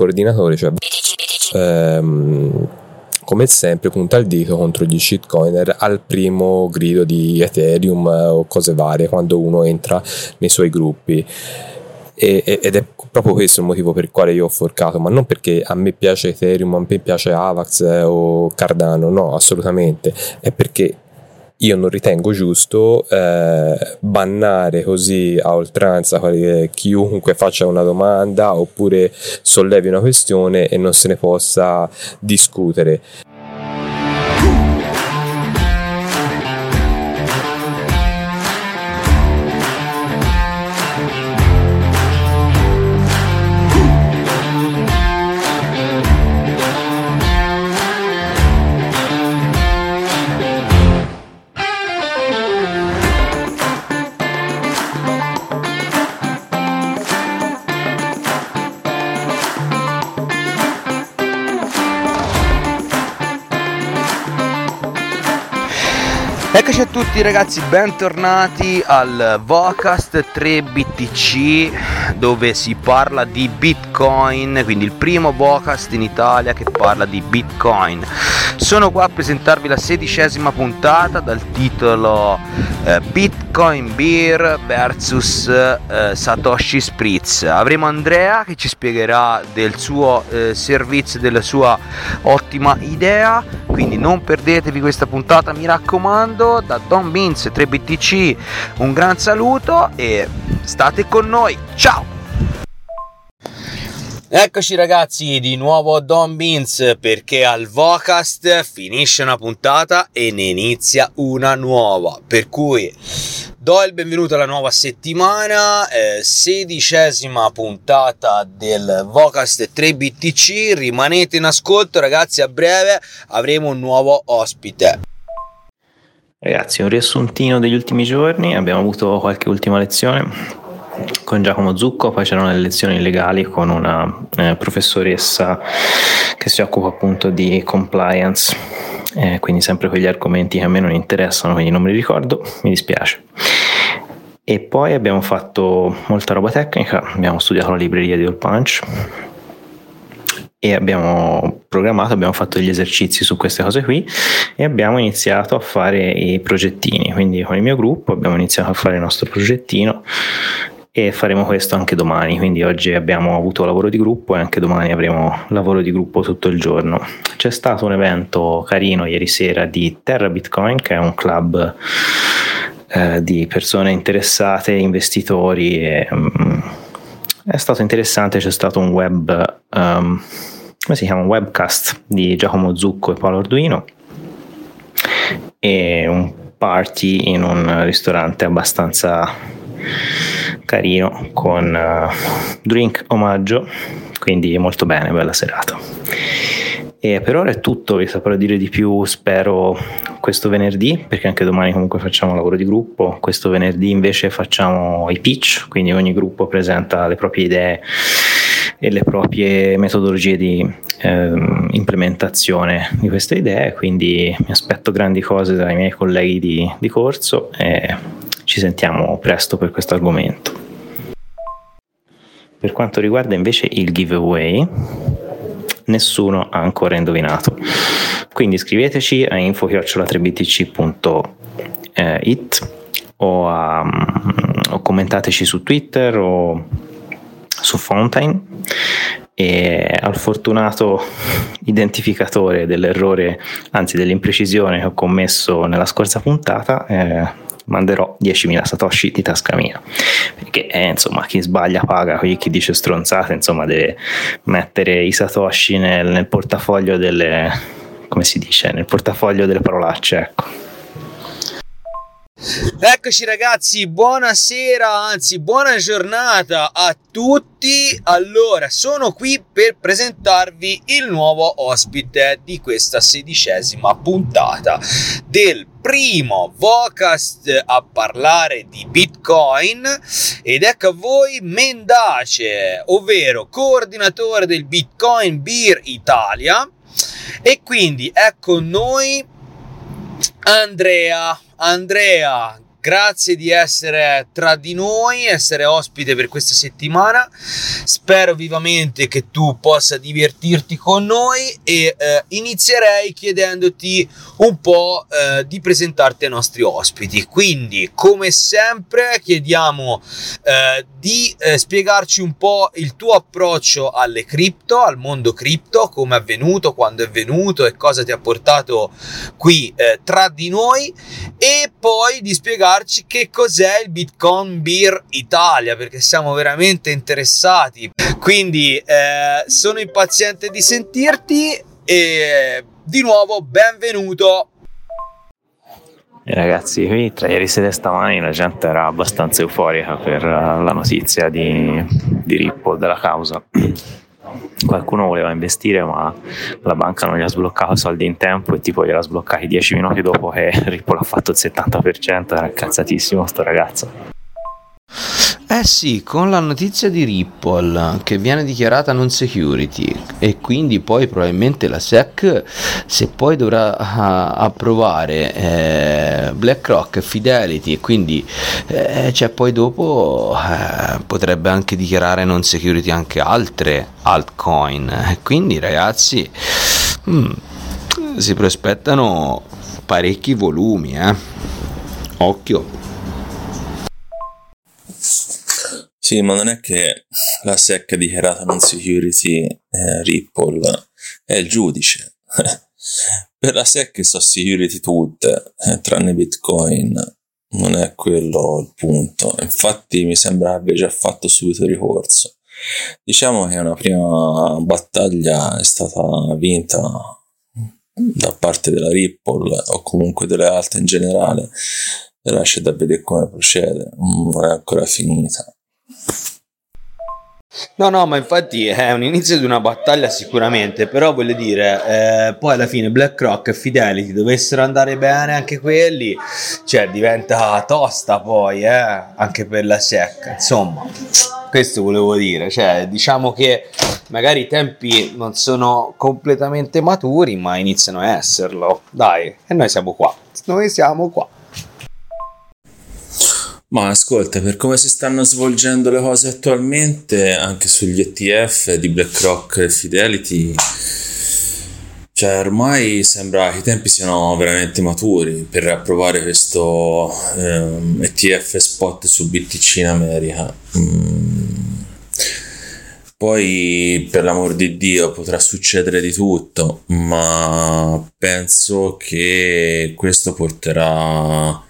coordinatore, cioè ehm, come sempre punta il dito contro gli shitcoiner al primo grido di Ethereum o cose varie quando uno entra nei suoi gruppi. Ed è proprio questo il motivo per il quale io ho forcato ma non perché a me piace Ethereum a me piace Avax eh, o Cardano no assolutamente. È perché io non ritengo giusto eh, bannare così a oltranza chiunque faccia una domanda oppure sollevi una questione e non se ne possa discutere. Eccoci a tutti ragazzi, bentornati al Vocast 3BTC dove si parla di Bitcoin, quindi il primo Vocast in Italia che parla di Bitcoin. Sono qua a presentarvi la sedicesima puntata dal titolo eh, Bitcoin Beer vs eh, Satoshi Spritz. Avremo Andrea che ci spiegherà del suo eh, servizio, della sua ottima idea, quindi non perdetevi questa puntata, mi raccomando, da Don Beans 3BTC un gran saluto e state con noi, ciao! Eccoci ragazzi di nuovo Don Beans perché al Vocast finisce una puntata e ne inizia una nuova. Per cui do il benvenuto alla nuova settimana, eh, sedicesima puntata del Vocast 3BTC. Rimanete in ascolto ragazzi, a breve avremo un nuovo ospite. Ragazzi, un riassuntino degli ultimi giorni, abbiamo avuto qualche ultima lezione con Giacomo Zucco, poi c'erano le lezioni legali con una eh, professoressa che si occupa appunto di compliance, eh, quindi sempre quegli argomenti che a me non interessano, quindi non me li ricordo, mi dispiace. E poi abbiamo fatto molta roba tecnica, abbiamo studiato la libreria di All Punch e abbiamo programmato, abbiamo fatto degli esercizi su queste cose qui e abbiamo iniziato a fare i progettini, quindi con il mio gruppo abbiamo iniziato a fare il nostro progettino e faremo questo anche domani, quindi oggi abbiamo avuto lavoro di gruppo e anche domani avremo lavoro di gruppo tutto il giorno. C'è stato un evento carino ieri sera di Terra Bitcoin, che è un club eh, di persone interessate, investitori e, um, è stato interessante, c'è stato un web um, come si chiama? un webcast di Giacomo Zucco e Paolo Arduino e un party in un ristorante abbastanza carino con uh, drink omaggio, quindi molto bene, bella serata. E per ora è tutto, vi saprò dire di più, spero questo venerdì, perché anche domani comunque facciamo lavoro di gruppo, questo venerdì invece facciamo i pitch, quindi ogni gruppo presenta le proprie idee e le proprie metodologie di eh, implementazione di queste idee, quindi mi aspetto grandi cose dai miei colleghi di, di corso e ci sentiamo presto per questo argomento. Per quanto riguarda invece il giveaway, nessuno ha ancora indovinato. Quindi scriveteci a info-3btc.it o, a, o commentateci su Twitter o su Fountain e al fortunato identificatore dell'errore, anzi dell'imprecisione che ho commesso nella scorsa puntata, eh, manderò 10.000 satoshi di tasca mia. Perché eh, insomma chi sbaglia paga chi dice stronzate insomma deve mettere i satoshi nel, nel portafoglio delle come si dice nel portafoglio delle parolacce ecco Eccoci ragazzi, buonasera, anzi buona giornata a tutti. Allora, sono qui per presentarvi il nuovo ospite di questa sedicesima puntata del primo Vocast a parlare di Bitcoin ed ecco a voi Mendace, ovvero coordinatore del Bitcoin Beer Italia e quindi ecco noi Andrea Andrea, grazie di essere tra di noi, essere ospite per questa settimana. Spero vivamente che tu possa divertirti con noi e eh, inizierei chiedendoti un po' eh, di presentarti ai nostri ospiti. Quindi, come sempre, chiediamo eh, di eh, spiegarci un po' il tuo approccio alle cripto, al mondo cripto, come è avvenuto, quando è venuto e cosa ti ha portato qui eh, tra di noi e poi di spiegarci che cos'è il Bitcoin Beer Italia perché siamo veramente interessati. Quindi eh, sono impaziente di sentirti e di nuovo benvenuto. E ragazzi, qui tra ieri sera e stamani la gente era abbastanza euforica per la notizia di, di Ripple della causa qualcuno voleva investire ma la banca non gli ha sbloccato soldi in tempo e tipo gliela sbloccati 10 minuti dopo che Ripple ha fatto il 70% era incazzatissimo sto ragazzo eh sì, con la notizia di Ripple che viene dichiarata non security e quindi poi probabilmente la SEC se poi dovrà uh, approvare eh, BlackRock Fidelity e quindi eh, cioè poi dopo eh, potrebbe anche dichiarare non security anche altre altcoin. Quindi ragazzi hmm, si prospettano parecchi volumi, eh. Occhio. Sì, ma non è che la SEC ha dichiarato non security eh, Ripple, è il giudice. per la SEC sono security tutte, eh, tranne Bitcoin. Non è quello il punto. Infatti mi sembra abbia già fatto subito ricorso. Diciamo che una prima battaglia è stata vinta da parte della Ripple o comunque delle altre in generale. Lascia da vedere come procede, non è ancora finita. No, no, ma infatti è un inizio di una battaglia sicuramente, però voglio dire, eh, poi alla fine BlackRock e Fidelity dovessero andare bene anche quelli, cioè diventa tosta poi, eh, anche per la SEC, insomma, questo volevo dire, cioè diciamo che magari i tempi non sono completamente maturi, ma iniziano a esserlo, dai, e noi siamo qua, noi siamo qua. Ma ascolta, per come si stanno svolgendo le cose attualmente, anche sugli ETF di BlackRock e Fidelity, cioè ormai sembra che i tempi siano veramente maturi per approvare questo ehm, ETF spot su BTC in America. Mm. Poi, per l'amor di Dio, potrà succedere di tutto, ma penso che questo porterà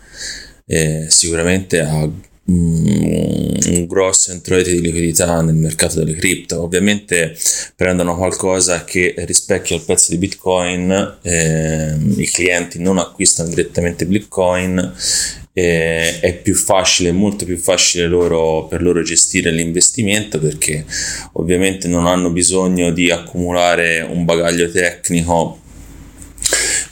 eh, sicuramente ha mm, un grosso introito di liquidità nel mercato delle cripto. Ovviamente prendono qualcosa che rispecchia il prezzo di Bitcoin, eh, i clienti non acquistano direttamente Bitcoin. Eh, è più facile, molto più facile loro, per loro gestire l'investimento perché ovviamente non hanno bisogno di accumulare un bagaglio tecnico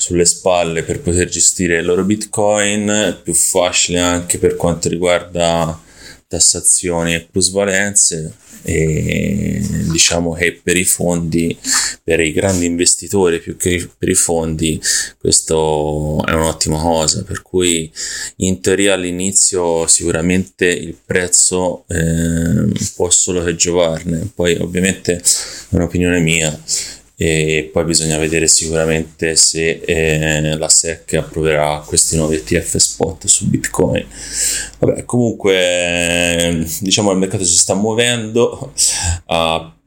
sulle spalle per poter gestire i loro bitcoin, più facile anche per quanto riguarda tassazioni e plusvalenze e diciamo che per i fondi per i grandi investitori più che per i fondi questo è un'ottima cosa. Per cui in teoria all'inizio sicuramente il prezzo eh, può solo che giovarne poi ovviamente è un'opinione mia e poi bisogna vedere sicuramente se eh, la SEC approverà questi nuovi ETF spot su Bitcoin. Vabbè, comunque diciamo il mercato si sta muovendo,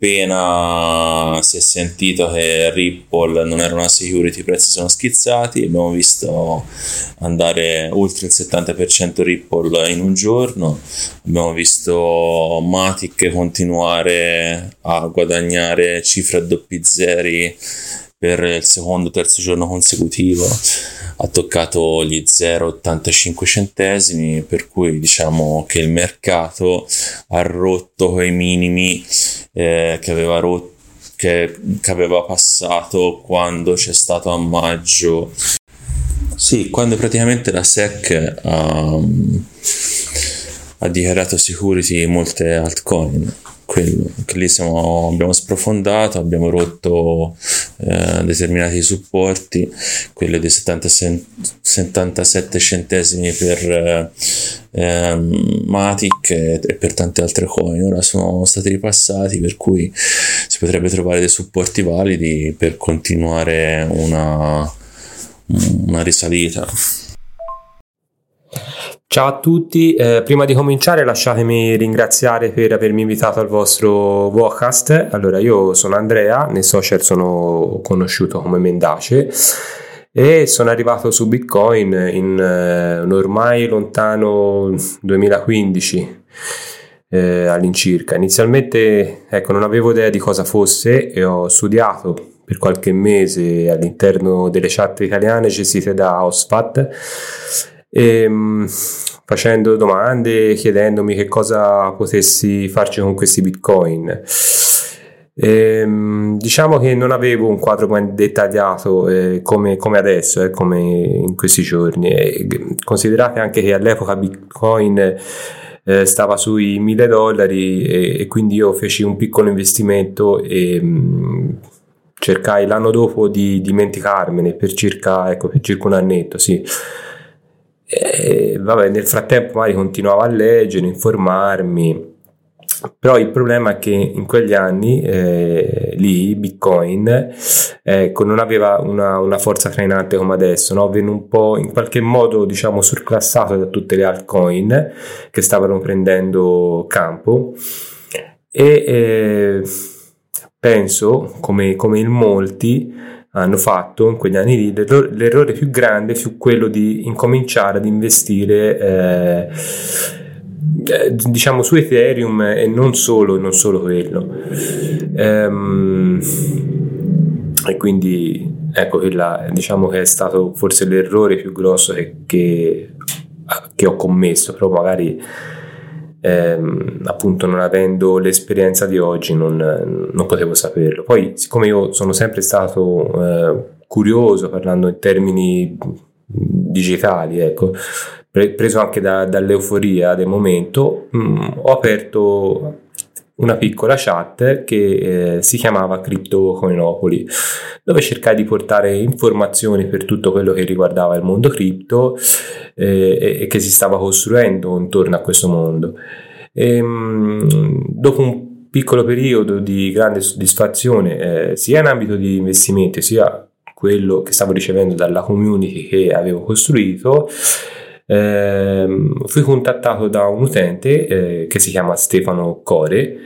appena si è sentito che Ripple non era una security i prezzi sono schizzati, abbiamo visto andare oltre il 70% Ripple in un giorno, abbiamo visto Matic continuare a guadagnare cifre a doppi zeri per il secondo o terzo giorno consecutivo ha toccato gli 0,85 centesimi per cui diciamo che il mercato ha rotto quei minimi eh, che aveva rotto che, che aveva passato quando c'è stato a maggio. Sì quando praticamente la SEC ha, ha dichiarato security molte altcoin quello che lì siamo, abbiamo sprofondato abbiamo rotto eh, determinati supporti, quello dei 76, 77 centesimi per eh, ehm, Matic e, e, per tante altre coin. Ora sono stati ripassati, per cui si potrebbe trovare dei supporti validi per continuare una, una risalita. Ciao a tutti, eh, prima di cominciare lasciatemi ringraziare per avermi invitato al vostro podcast. Allora, io sono Andrea, nei social sono conosciuto come Mendace e sono arrivato su Bitcoin in eh, un ormai lontano 2015 eh, all'incirca. Inizialmente ecco, non avevo idea di cosa fosse e ho studiato per qualche mese all'interno delle chat italiane gestite da Ospat e, ehm, facendo domande, chiedendomi che cosa potessi farci con questi bitcoin. E, ehm, diciamo che non avevo un quadro dettagliato eh, come, come, adesso, eh, come in questi giorni. E, considerate anche che all'epoca Bitcoin eh, stava sui 1000 dollari e, e, quindi io feci un piccolo investimento e mh, mm, cercai l'anno dopo di dimenticarmene per circa, ecco, per circa un annetto, sì. E, vabbè, nel frattempo magari continuavo a leggere, informarmi, però il problema è che in quegli anni eh, lì Bitcoin ecco, non aveva una, una, forza trainante come adesso, no? venne un po' in qualche modo diciamo surclassato da tutte le altcoin che stavano prendendo campo e eh, penso come, come in molti hanno fatto in quegli anni lì, l'errore, l'errore più grande fu quello di incominciare ad investire eh, eh, diciamo su Ethereum e non solo, non solo quello. Ehm, e quindi ecco quella diciamo che è stato forse l'errore più grosso che, che, che ho commesso, però magari ehm, appunto non avendo l'esperienza di oggi non, non, potevo saperlo. Poi siccome io sono sempre stato eh, curioso parlando in termini digitali, ecco, pre- preso anche da, dall'euforia del momento, mh, mm, ho aperto una piccola chat che eh, si chiamava Criptocoinopoli, dove cercai di portare informazioni per tutto quello che riguardava il mondo cripto eh, e che si stava costruendo intorno a questo mondo. E, ehm, mh, dopo un piccolo periodo di grande soddisfazione, eh, sia in ambito di investimenti, sia quello che stavo ricevendo dalla community che avevo costruito, eh, fui contattato da un utente eh, che si chiama Stefano Core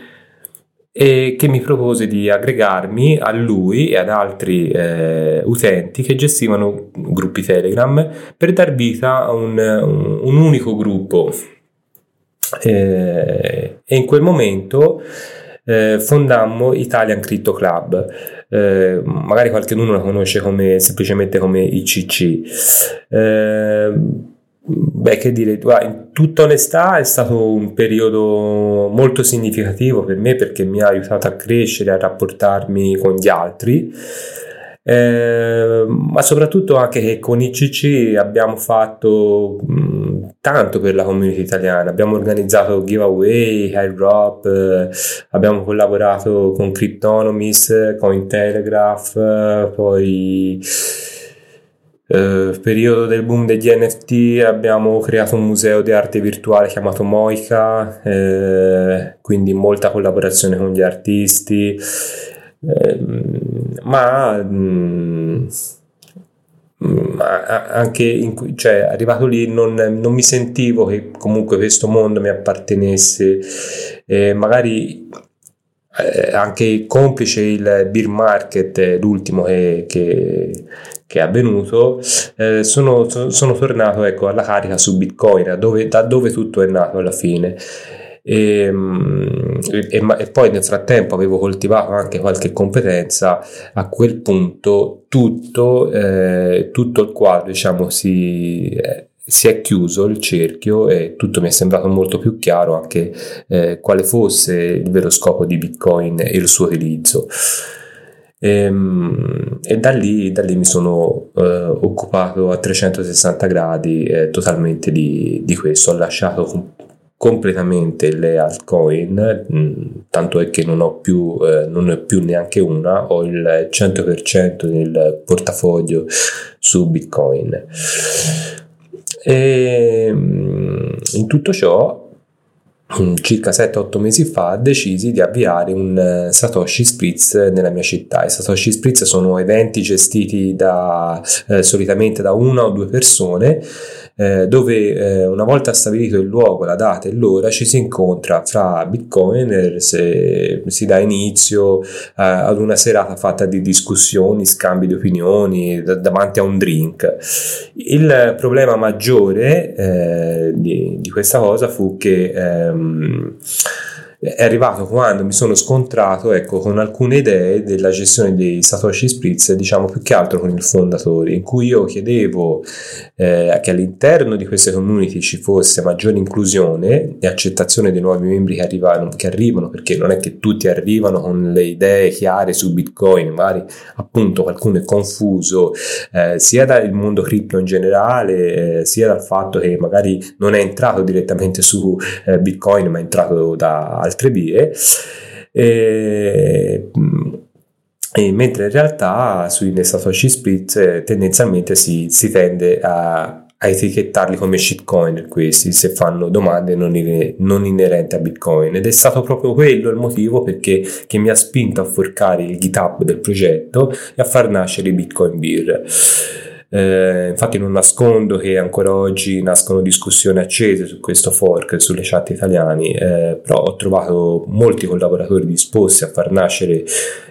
e che mi propose di aggregarmi a lui e ad altri eh, utenti che gestivano gruppi Telegram per dar vita a un, un, un unico gruppo. Eh, e in quel momento eh, fondammo Italian Crypto Club. Eh, magari qualcuno la conosce come, semplicemente come ICC. Eh, Beh, che dire, in tutta onestà è stato un periodo molto significativo per me perché mi ha aiutato a crescere, a rapportarmi con gli altri, eh, ma soprattutto anche che con ICC abbiamo fatto mh, tanto per la community italiana, abbiamo organizzato giveaway, airdrop, eh, abbiamo collaborato con Cryptonomies, con Telegraph, poi eh, periodo del boom degli NFT abbiamo creato un museo di arte virtuale chiamato Moica, eh, quindi molta collaborazione con gli artisti, eh, ma, mh, mm, ma, anche in, cioè, arrivato lì non, non, mi sentivo che comunque questo mondo mi appartenesse, magari eh, anche complice il beer market, l'ultimo che, che che è avvenuto, eh, sono, sono, tornato ecco, alla carica su Bitcoin, dove, da dove tutto è nato alla fine. E, e, e, poi nel frattempo avevo coltivato anche qualche competenza a quel punto tutto, eh, tutto il quadro diciamo si, eh, si, è chiuso il cerchio e tutto mi è sembrato molto più chiaro anche eh, quale fosse il vero scopo di bitcoin e il suo utilizzo e, ehm, e da, lì, da, lì, mi sono eh, occupato a 360 gradi eh, totalmente di, di, questo. Ho lasciato completamente le altcoin, mh, tanto è che non ho più, eh, non ho più neanche una, ho il 100% del portafoglio su Bitcoin. E in tutto ciò circa 7-8 mesi fa decisi di avviare un eh, Satoshi Spritz nella mia città. I Satoshi Spritz sono eventi gestiti da, eh, solitamente da una o due persone eh, dove eh, una volta stabilito il luogo, la data e l'ora ci si incontra fra bitcoiner, se si dà inizio eh, ad una serata fatta di discussioni, scambi di opinioni d- davanti a un drink. Il problema maggiore eh, di, di, questa cosa fu che ehm, è arrivato quando mi sono scontrato ecco, con alcune idee della gestione dei Satoshi Spritz, diciamo più che altro con il fondatore, in cui io chiedevo eh, che all'interno di queste community ci fosse maggiore inclusione e accettazione dei nuovi membri che arrivano, che arrivano, perché non è che tutti arrivano con le idee chiare su Bitcoin, magari appunto qualcuno è confuso eh, sia dal mondo cripto in generale, eh, sia dal fatto che magari non è entrato direttamente su eh, Bitcoin, ma è entrato da altre vie. E, e mentre in realtà sui Satoshi Split eh, tendenzialmente si, si tende a, a, etichettarli come shitcoin questi se fanno domande non, in, non, inerenti a bitcoin ed è stato proprio quello il motivo perché, che mi ha spinto a forcare il github del progetto e a far nascere bitcoin beer eh, infatti non nascondo che ancora oggi nascono discussioni accese su questo fork, sulle chat italiane, eh, però ho trovato molti collaboratori disposti a far nascere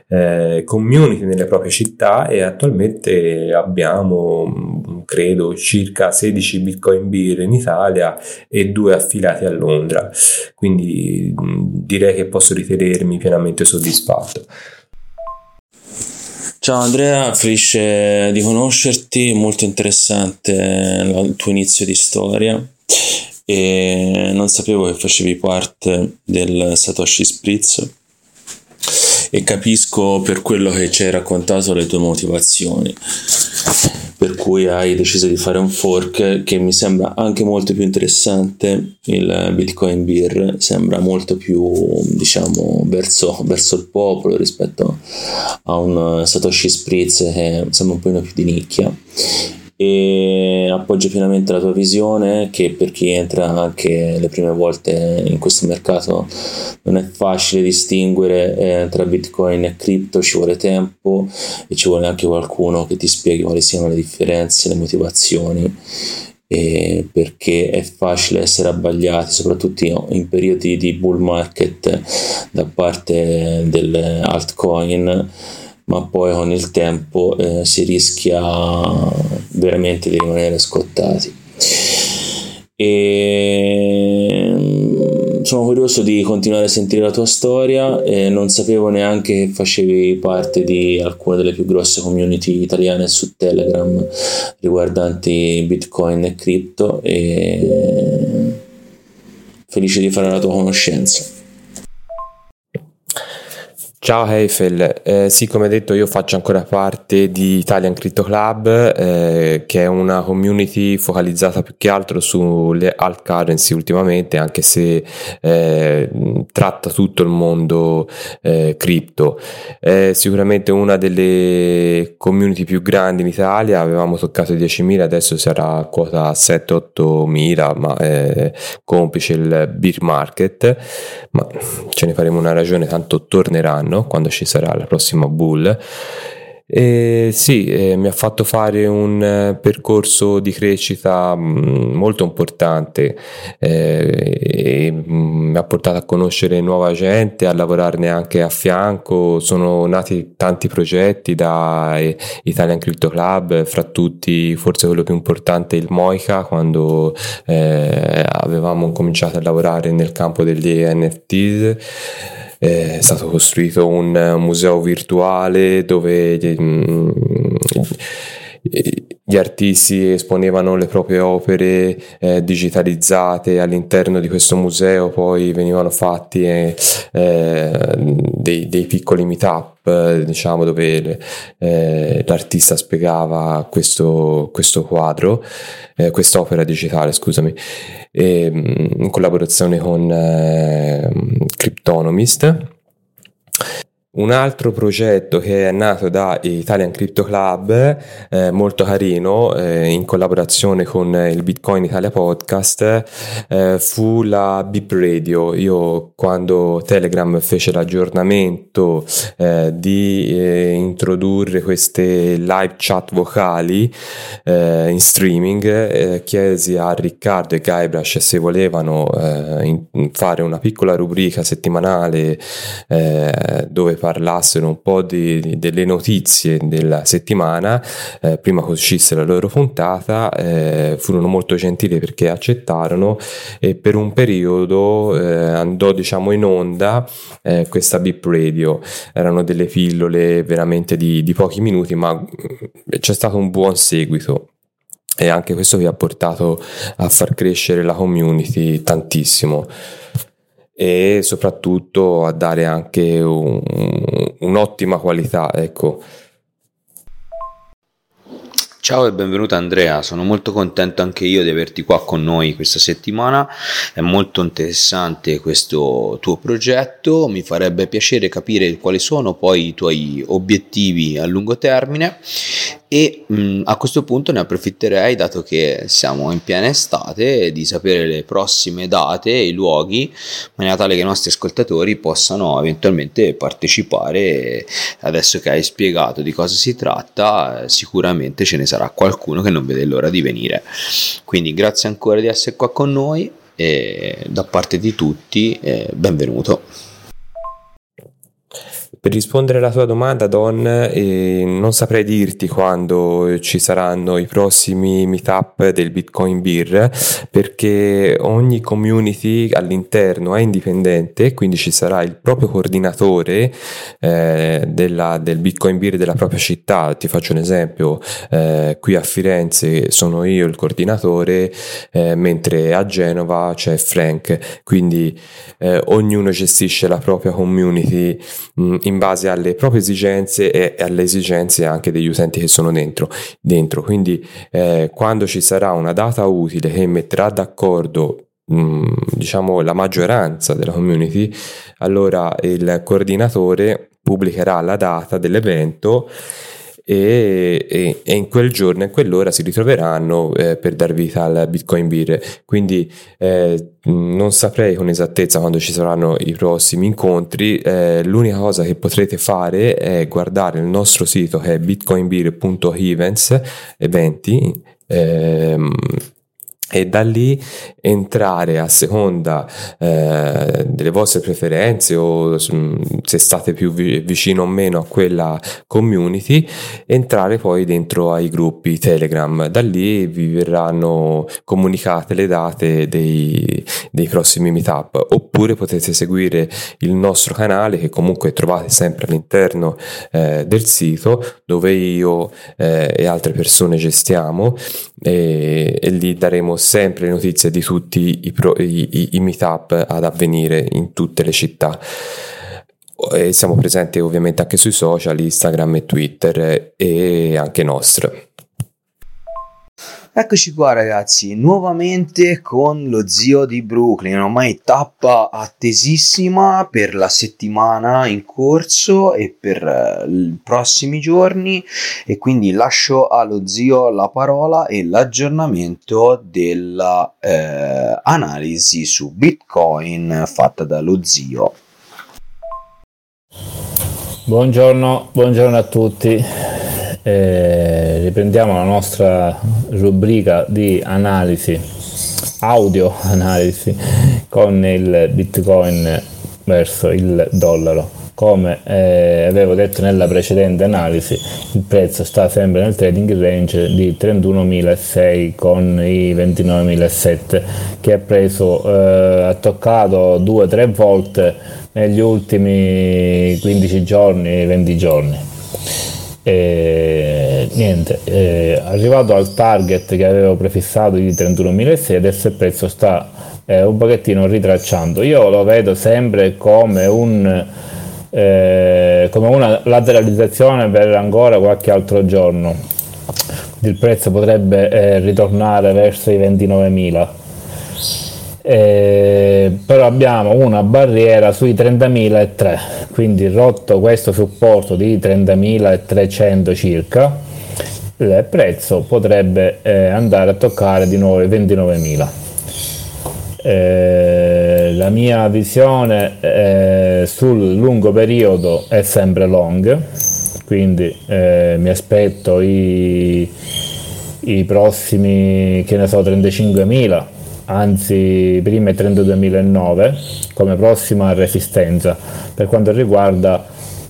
eh, community nelle proprie città e attualmente abbiamo credo circa 16 bitcoin beer in Italia e due affiliati a Londra. Quindi direi che posso ritenermi pienamente soddisfatto Ciao Andrea, felice di conoscerti, molto interessante il tuo inizio di storia. E non sapevo che facevi parte del Satoshi Spritz e capisco per quello che ci hai raccontato le tue motivazioni per cui hai deciso di fare un fork che mi sembra anche molto più interessante. Il Bitcoin Beer sembra molto più diciamo verso, verso il popolo rispetto a un Satoshi Spritz che sembra un po' più di nicchia e appoggio pienamente la tua visione che per chi entra anche le prime volte in questo mercato non è facile distinguere eh, tra bitcoin e cripto ci vuole tempo e ci vuole anche qualcuno che ti spieghi quali siano le differenze le motivazioni eh, perché è facile essere abbagliati soprattutto in periodi di bull market da parte delle altcoin ma poi con il tempo eh, si rischia veramente di rimanere scottati. E mm, sono curioso di continuare a sentire la tua storia e non sapevo neanche che facevi parte di alcune delle più grosse community italiane su Telegram riguardanti Bitcoin e cripto e felice di fare la tua conoscenza. Ciao Heifel, eh, sì come detto io faccio ancora parte di Italian Crypto Club eh, che è una community focalizzata più che altro sulle alt currency ultimamente anche se eh, tratta tutto il mondo eh, cripto. È sicuramente una delle community più grandi in Italia, avevamo toccato 10.000, adesso sarà a quota 7-8 mila ma eh, complice il beer market, ma ce ne faremo una ragione tanto torneranno anno, quando ci sarà la prossima bull. E sì, eh, mi ha fatto fare un eh, percorso di crescita mm, molto importante eh, mm, mi ha portato a conoscere nuova gente, a lavorarne anche a fianco. Sono nati tanti progetti da eh, Italian Crypto Club, fra tutti forse quello più importante il Moica, quando eh, avevamo cominciato a lavorare nel campo degli NFTs è stato costruito un museo virtuale dove gli gli artisti esponevano le proprie opere eh, digitalizzate all'interno di questo museo, poi venivano fatti eh, eh dei, dei, piccoli meetup, diciamo, dove eh, l'artista spiegava questo, questo quadro, eh, quest'opera digitale, scusami, e, mm, in collaborazione con eh, Cryptonomist un altro progetto che è nato da Italian Crypto Club, eh, molto carino, eh, in collaborazione con il Bitcoin Italia Podcast, eh, fu la Bip Radio. Io quando Telegram fece l'aggiornamento eh, di eh, introdurre queste live chat vocali eh, in streaming, chiesi a Riccardo e Guybrush se volevano in, fare una piccola rubrica settimanale dove parlassero un po' di, delle notizie della settimana, eh, prima che uscisse la loro puntata, eh, furono molto gentili perché accettarono e per un periodo eh, andò diciamo in onda eh, questa Bip Radio, erano delle pillole veramente di, di pochi minuti ma mm, c'è stato un buon seguito e anche questo vi ha portato a far crescere la community tantissimo e soprattutto a dare anche un, un'ottima qualità, ecco. Ciao e benvenuto Andrea, sono molto contento anche io di averti qua con noi questa settimana, è molto interessante questo tuo progetto, mi farebbe piacere capire quali sono poi i tuoi obiettivi a lungo termine e mh, a questo punto ne approfitterei dato che siamo in piena estate di sapere le prossime date e i luoghi in maniera tale che i nostri ascoltatori possano eventualmente partecipare. Adesso che hai spiegato di cosa si tratta sicuramente ce ne sarà qualcuno che non vede l'ora di venire. Quindi grazie ancora di essere qua con noi e da parte di tutti eh, benvenuto per rispondere alla tua domanda, Don, eh, non saprei dirti quando ci saranno i prossimi meetup del Bitcoin Beer, perché ogni community all'interno è indipendente, quindi ci sarà il proprio coordinatore eh, della, del Bitcoin Beer della propria città. Ti faccio un esempio, eh, qui a Firenze sono io il coordinatore, eh, mentre a Genova c'è Frank, quindi eh, ognuno gestisce la propria community mh, mm, in base alle proprie esigenze e alle esigenze anche degli utenti che sono dentro. dentro. Quindi eh, quando ci sarà una data utile che metterà d'accordo diciamo la maggioranza della community, allora il coordinatore pubblicherà la data dell'evento e, e, e, in quel giorno e in quell'ora si ritroveranno eh, per dar vita al Bitcoin Beer. Quindi eh, non saprei con esattezza quando ci saranno i prossimi incontri. Eh, l'unica cosa che potrete fare è guardare il nostro sito che è bitcoinbeer.events 20 e da lì entrare a seconda eh, delle vostre preferenze o se state più vicino o meno a quella community entrare poi dentro ai gruppi telegram. Da lì vi verranno comunicate le date dei, dei prossimi meetup. Oppure potete seguire il nostro canale che comunque trovate sempre all'interno eh, del sito dove io eh, e altre persone gestiamo e, e lì daremo sempre notizie di tutti i, pro, i, i, i meetup ad avvenire in tutte le città. E siamo presenti ovviamente anche sui social, Instagram e Twitter e anche nostre. Eccoci qua ragazzi, nuovamente con lo zio di Brooklyn, ormai tappa attesissima per la settimana in corso e per uh, i prossimi giorni e quindi lascio allo zio la parola e l'aggiornamento della uh, analisi su Bitcoin fatta dallo zio. Buongiorno, buongiorno a tutti. Eh, riprendiamo la nostra rubrica di analisi, audio analisi con il bitcoin verso il dollaro. Come eh, avevo detto nella precedente analisi, il prezzo sta sempre nel trading range di 31.600 con i 29.700 che ha preso, eh, ha toccato 2-3 volte negli ultimi 15 giorni, 20 giorni E niente, eh, arrivato al target che avevo prefissato di 31.600 adesso il prezzo sta eh, un pochettino ritracciando. Io lo vedo sempre come un eh, come una lateralizzazione per ancora qualche altro giorno. Il prezzo potrebbe eh, ritornare verso i 29.000. Eh, però abbiamo una barriera sui 30.003 quindi rotto questo supporto di 30.300 circa il prezzo potrebbe eh, andare a toccare di nuovo i 29.000 eh, la mia visione eh, sul lungo periodo è sempre long, quindi eh, mi aspetto i, i, prossimi, che ne so, 35.000, anzi prima i 32.009 come prossima resistenza per quanto riguarda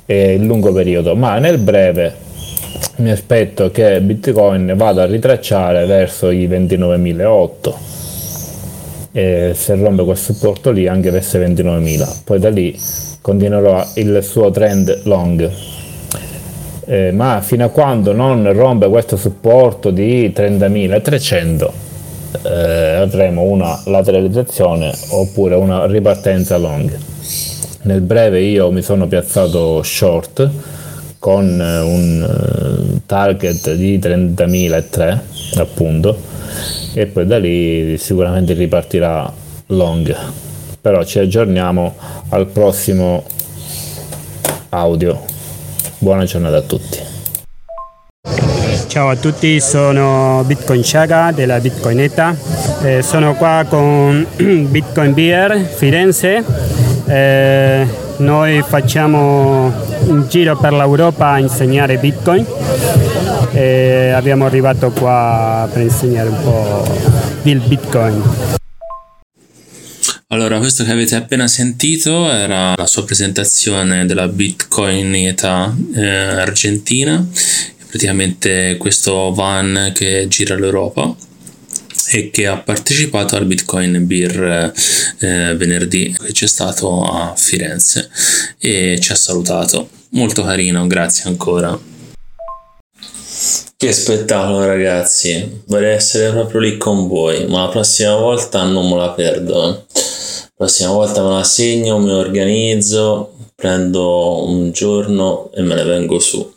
eh, il lungo periodo, ma nel breve mi aspetto che Bitcoin vada a ritracciare verso i 29.008 e se rompe quel supporto lì anche verso 29.000 poi da lì continuerà il suo trend long. Eh, ma fino a quando non rompe questo supporto di 30.300 eh, avremo una lateralizzazione oppure una ripartenza long. Nel breve io mi sono piazzato short con un eh, target di 30.003 appunto e poi da lì sicuramente ripartirà long. Però ci aggiorniamo al prossimo audio. Buona giornata a tutti Ciao a tutti, sono Bitcoin Chaga della Bitcoinetta. Eh, sono qua con Bitcoin Beer Firenze. Eh, noi facciamo un giro per l'Europa a insegnare Bitcoin e abbiamo arrivato qua per insegnare un po' del Bitcoin. Allora, questo che avete appena sentito era la sua presentazione della Bitcoin ETA eh, argentina, praticamente questo van che gira l'Europa e che ha partecipato al Bitcoin Beer eh, venerdì che c'è stato a Firenze e ci ha salutato. Molto carino, grazie ancora. Che spettacolo ragazzi, vorrei essere proprio lì con voi, ma la prossima volta non me la perdo. La prossima volta me la segno, mi organizzo, prendo un giorno e me ne vengo su.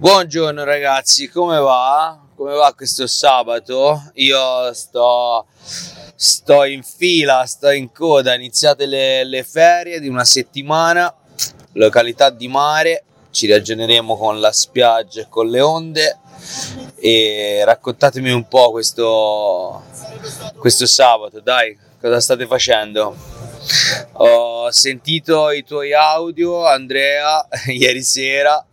Buongiorno ragazzi, come va? Come va questo sabato? Io sto, sto in fila, sto in coda, iniziate le, le ferie di una settimana, località di mare, ci ragioneremo con la spiaggia e con le onde e raccontatemi un po' questo, questo sabato, dai, cosa state facendo? Ho sentito i tuoi audio, Andrea, ieri sera,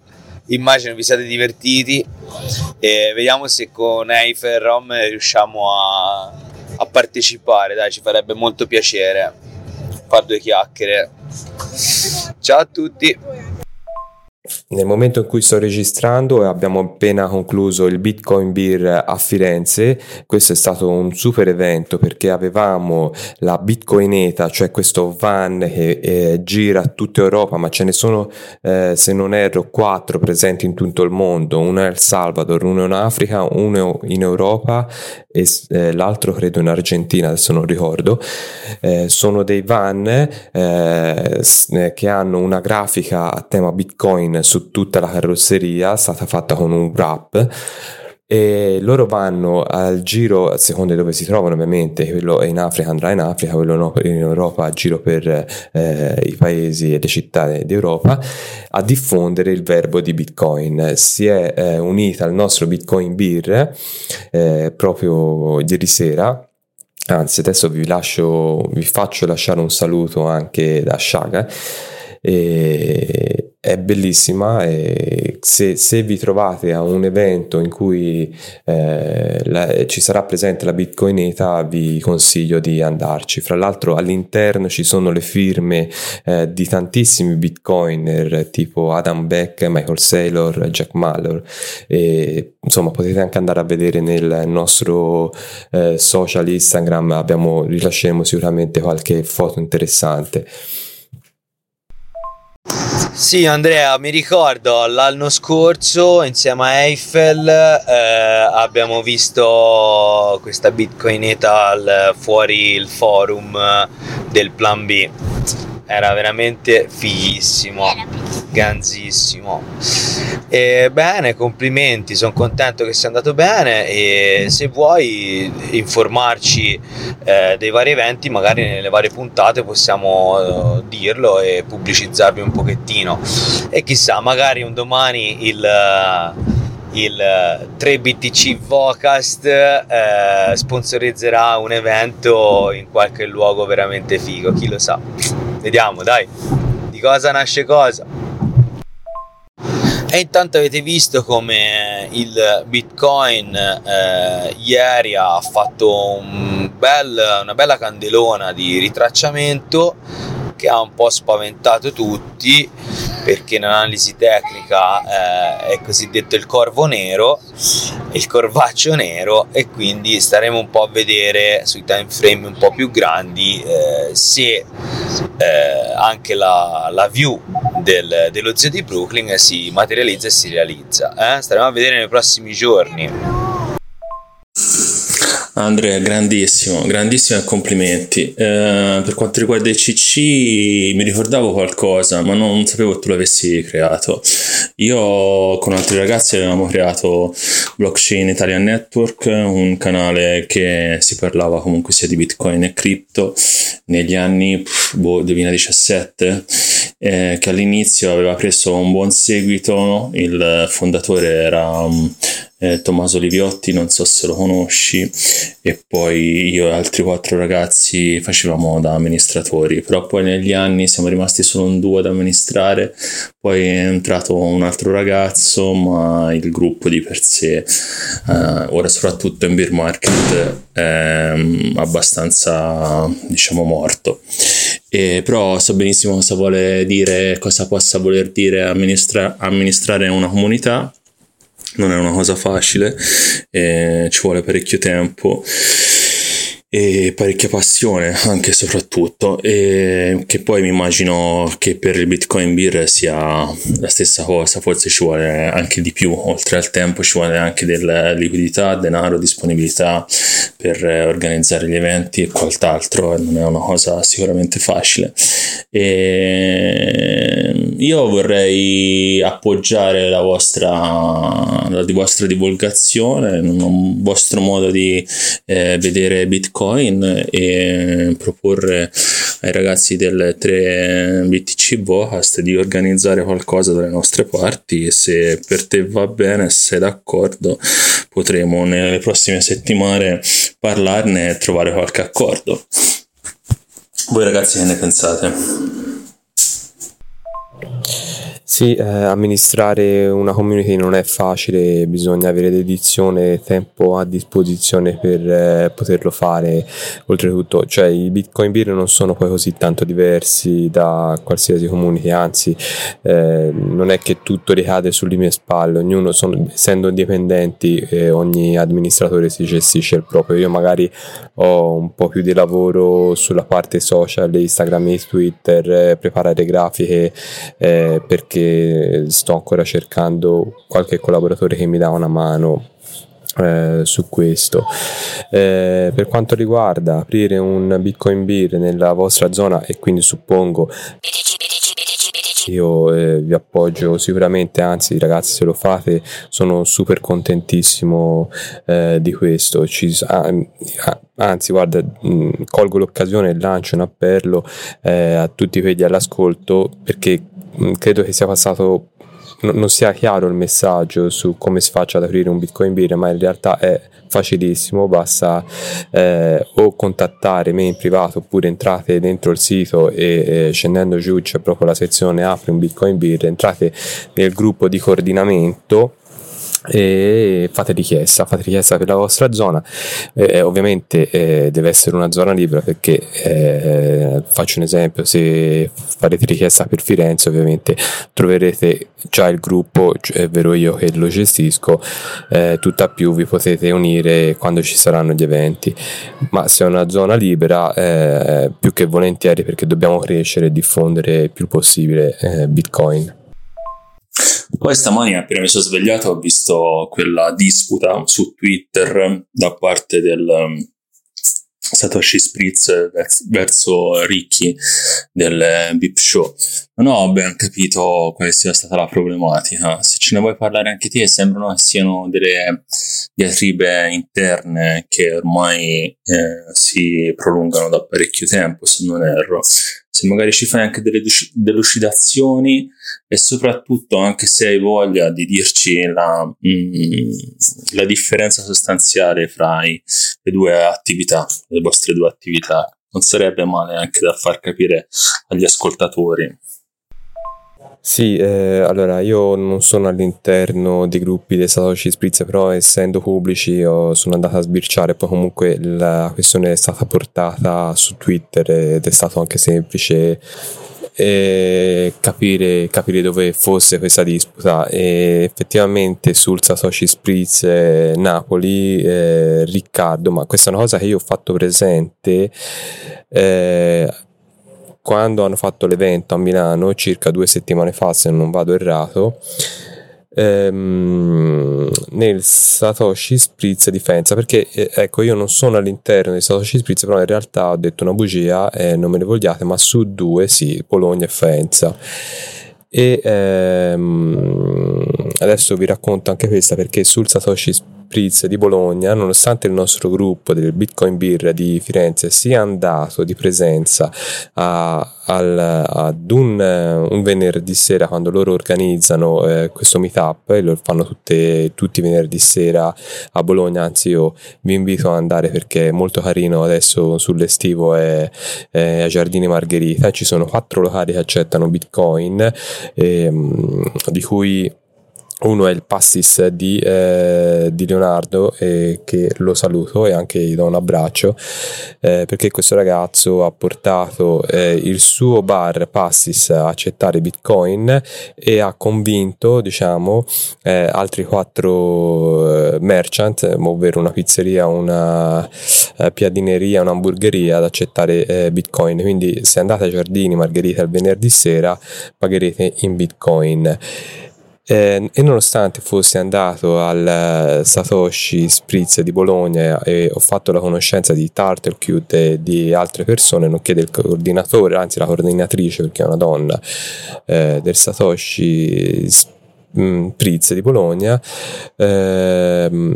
immagino vi siate divertiti e vediamo se con Eiffel Rom riusciamo a, a partecipare, dai, ci farebbe molto piacere fare due chiacchiere. Ciao a tutti! Nel momento in cui sto registrando abbiamo appena concluso il Bitcoin Beer a Firenze, questo è stato un super evento perché avevamo la Bitcoineta, cioè questo van che eh, gira tutta Europa, ma ce ne sono eh, se non erro quattro presenti in tutto il mondo, uno è El Salvador, uno in Africa, uno in Europa e eh, l'altro credo in Argentina, adesso non ricordo. Eh, sono dei van eh, che hanno una grafica a tema Bitcoin su tutta la carrozzeria, è stata fatta con un wrap e loro vanno al giro a seconda di dove si trovano ovviamente quello in Africa andrà in Africa quello no, in Europa a giro per eh, i paesi e le città d'Europa a diffondere il verbo di Bitcoin. Si è eh, unita al nostro Bitcoin Beer eh, proprio ieri sera. Anzi adesso vi lascio vi faccio lasciare un saluto anche da Shaga e è bellissima e se, se, vi trovate a un evento in cui eh, la, ci sarà presente la bitcoineta vi consiglio di andarci. Fra l'altro all'interno ci sono le firme eh, di tantissimi bitcoiner tipo Adam Beck, Michael Saylor, Jack Mallor e insomma potete anche andare a vedere nel nostro eh, social Instagram abbiamo, rilasceremo sicuramente qualche foto interessante Sì, Andrea, mi ricordo l'anno scorso insieme a Eiffel eh, abbiamo visto questa bitcoineta al, fuori il forum del plan B. Era veramente fighissimo, ganzissimo. E bene, complimenti, sono contento che sia andato bene e se vuoi informarci eh, dei vari eventi, magari nelle varie puntate possiamo eh, dirlo e pubblicizzarvi un pochettino. E chissà, magari un domani il il 3BTC Vocast eh, sponsorizzerà un evento in qualche luogo veramente figo, chi lo sa. Vediamo, dai, di cosa nasce cosa. E intanto avete visto come il Bitcoin eh, ieri ha fatto un bel, una bella candelona di ritracciamento che ha un po' spaventato tutti perché in analisi tecnica eh, è cosiddetto il corvo nero, il corvaccio nero e quindi staremo un po' a vedere sui time frame un po' più grandi eh, se eh, anche la, la view del, dello zio di Brooklyn si materializza e si realizza. Eh? Staremo a vedere nei prossimi giorni. Andrea, grandissimo, grandissimo e complimenti. Eh, per quanto riguarda i CC, mi ricordavo qualcosa, ma non sapevo che tu l'avessi creato. Io con altri ragazzi avevamo creato Blockchain Italian Network, un canale che si parlava comunque sia di Bitcoin e cripto negli anni boh, 2017, eh, che all'inizio aveva preso un buon seguito. Il fondatore era um, eh, Tommaso Liviotti, non so se lo conosci, e poi io e altri quattro ragazzi facevamo da amministratori, però poi negli anni siamo rimasti solo un duo ad amministrare, poi è entrato un altro ragazzo, ma il gruppo di per sé, eh, ora soprattutto in beer market, è mm, abbastanza, diciamo, morto. E però so benissimo cosa vuole dire, cosa possa voler dire amministra- amministrare una comunità. Non è una cosa facile, eh, ci vuole parecchio tempo e parecchia passione anche e soprattutto e che poi mi immagino che per il bitcoin beer sia la stessa cosa forse ci vuole anche di più. Oltre al tempo ci vuole anche della liquidità denaro disponibilità per organizzare gli eventi e quant'altro non è una cosa sicuramente facile. E io vorrei appoggiare la vostra la vostra divulgazione un vostro modo di eh, vedere bitcoin Bitcoin e proporre ai ragazzi del 3 BTC Vocast di organizzare qualcosa dalle nostre parti e se per te va bene, se sei d'accordo, potremo nelle prossime settimane parlarne e trovare qualche accordo. Voi ragazzi che ne pensate? Sì, eh, amministrare una community non è facile, bisogna avere dedizione e tempo a disposizione per eh, poterlo fare. Oltretutto, cioè, i Bitcoin Beer non sono poi così tanto diversi da qualsiasi community, anzi, eh, non è che tutto ricade sulle mie spalle, ognuno, sono, essendo indipendenti, eh, ogni amministratore si gestisce il proprio. Io magari ho un po' più di lavoro sulla parte social, Instagram e Twitter, eh, preparare grafiche eh, perché perché sto ancora cercando qualche collaboratore che mi dà una mano eh, su questo. Eh, per quanto riguarda aprire un Bitcoin Beer nella vostra zona e quindi suppongo io eh, vi appoggio sicuramente, anzi ragazzi se lo fate sono super contentissimo eh, di questo, Ci, anzi guarda mm, colgo l'occasione e lancio un appello eh, a tutti quelli all'ascolto perché credo che sia passato non sia chiaro il messaggio su come si faccia ad aprire un Bitcoin Beer, ma in realtà è facilissimo, basta eh, o contattare me in privato oppure entrate dentro il sito e eh, scendendo giù c'è proprio la sezione apri un Bitcoin Beer, entrate nel gruppo di coordinamento e fate richiesta, fate richiesta per la vostra zona. Eh, ovviamente eh, deve essere una zona libera perché eh, faccio un esempio, se farete richiesta per Firenze ovviamente troverete già il gruppo, cioè, vero io che lo gestisco, eh, tutta più vi potete unire quando ci saranno gli eventi, ma se è una zona libera eh, più che volentieri perché dobbiamo crescere e diffondere il più possibile eh, Bitcoin. Poi stamani appena mi sono svegliato ho visto quella disputa su Twitter da parte del um, Satoshi Spritz verso Ricky del Bip Show. Non ho ben capito quale sia stata la problematica. Se ce ne vuoi parlare anche te, sembrano che siano delle diatribe interne che ormai eh, si prolungano da parecchio tempo, se non erro se magari ci fai anche delle delucidazioni e soprattutto anche se hai voglia di dirci la, mm, la differenza sostanziale fra i, le due attività, le vostre due attività, non sarebbe male anche da far capire agli ascoltatori. Sì, eh, allora io non sono all'interno dei gruppi dei Satoshi Spritz, però essendo pubblici io sono andato a sbirciare, poi comunque la questione è stata portata su Twitter ed è stato anche semplice eh, capire, capire, dove fosse questa disputa. E effettivamente sul Satoshi Spritz eh, Napoli eh, Riccardo, ma questa è una cosa che io ho fatto presente eh, quando hanno fatto l'evento a Milano, circa due settimane fa, se non vado errato, ehm, nel Satoshi Spritz di Faenza, perché eh, ecco, io non sono all'interno di Satoshi Spritz, però in realtà ho detto una bugia e non me ne vogliate, ma su due sì, Bologna e Faenza. E ehm, adesso vi racconto anche questa perché sul Satoshi Spritz Spritz di Bologna, nonostante il nostro gruppo del Bitcoin Beer di Firenze sia andato di presenza a, al, ad un, un, venerdì sera quando loro organizzano eh, questo meetup e lo fanno tutte, tutti i venerdì sera a Bologna, anzi io vi invito ad andare perché è molto carino adesso sull'estivo è, è a Giardini Margherita, ci sono quattro locali che accettano Bitcoin ehm, di cui uno è il Pastis di, eh, di Leonardo, eh, che lo saluto e anche gli do un abbraccio, eh, perché questo ragazzo ha portato eh, il suo bar Pastis a accettare Bitcoin e ha convinto, diciamo, eh, altri quattro eh, merchant, ovvero una pizzeria, una piadineria, un'hamburgeria ad accettare Bitcoin. Quindi se andate ai Giardini Margherita il venerdì sera pagherete in Bitcoin. Eh, e nonostante fossi andato al eh, Satoshi Spritz di Bologna e ho fatto la conoscenza di Turtlecute e di altre persone, nonché del coordinatore, anzi la coordinatrice perché è una donna, eh, del Satoshi Spritz Priz di Bologna, ehm,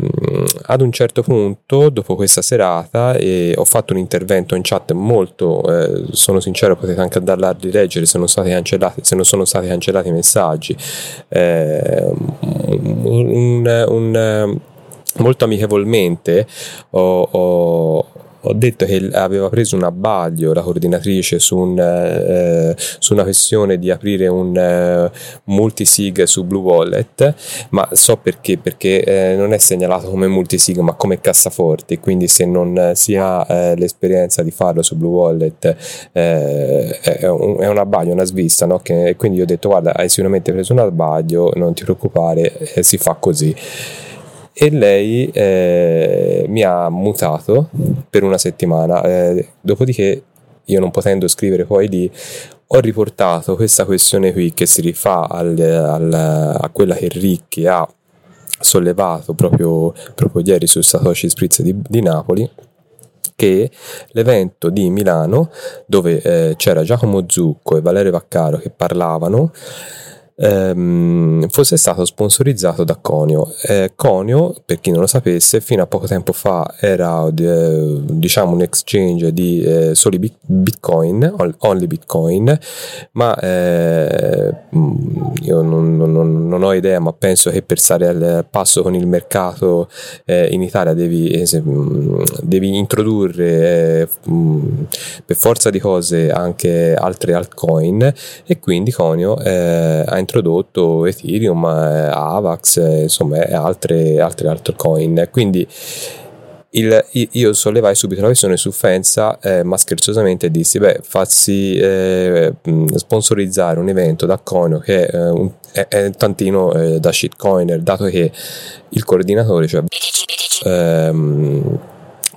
ad un certo punto, dopo questa serata, e ho fatto un intervento in chat molto, eh, sono sincero, potete anche andarla a rileggere se non, se non sono stati cancellati i messaggi. Eh, un, un, molto amichevolmente ho, ho ho detto che aveva preso un abbaglio la coordinatrice su, un, eh, su una questione di aprire un eh, multisig su Blue Wallet, ma so perché, perché eh, non è segnalato come multisig ma come cassaforti, quindi se non si ha eh, l'esperienza di farlo su Blue Wallet eh, è un, è, un, abbaglio, una svista, no? che, quindi ho detto guarda hai sicuramente preso un abbaglio, non ti preoccupare, eh, si fa così e lei eh, mi ha mutato per una settimana. Eh, dopodiché, io non potendo scrivere poi lì, ho riportato questa questione qui che si rifà al, al, a quella che Ricchi ha sollevato proprio, proprio ieri su Satoshi Spritz di, di Napoli che l'evento di Milano dove eh, c'era Giacomo Zucco e Valerio Vaccaro che parlavano ehm, fosse stato sponsorizzato da Conio. Eh, Conio, per chi non lo sapesse, fino a poco tempo fa era eh, diciamo un exchange di eh, soli bitcoin, only bitcoin, ma eh, io non, non, non, ho idea, ma penso che per stare al passo con il mercato eh, in Italia devi, eh, devi introdurre per forza di cose anche altre altcoin e quindi Conio ha introdotto introdotto Ethereum, eh, Avax, eh, insomma, e altre, altre altcoin. Quindi il, io sollevai subito la questione su Fenza, eh, ma scherzosamente dissi: Beh, fazzi eh, sponsorizzare un evento da Conio che è, un, è, è tantino eh, da shitcoiner, dato che il coordinatore, cioè ehm,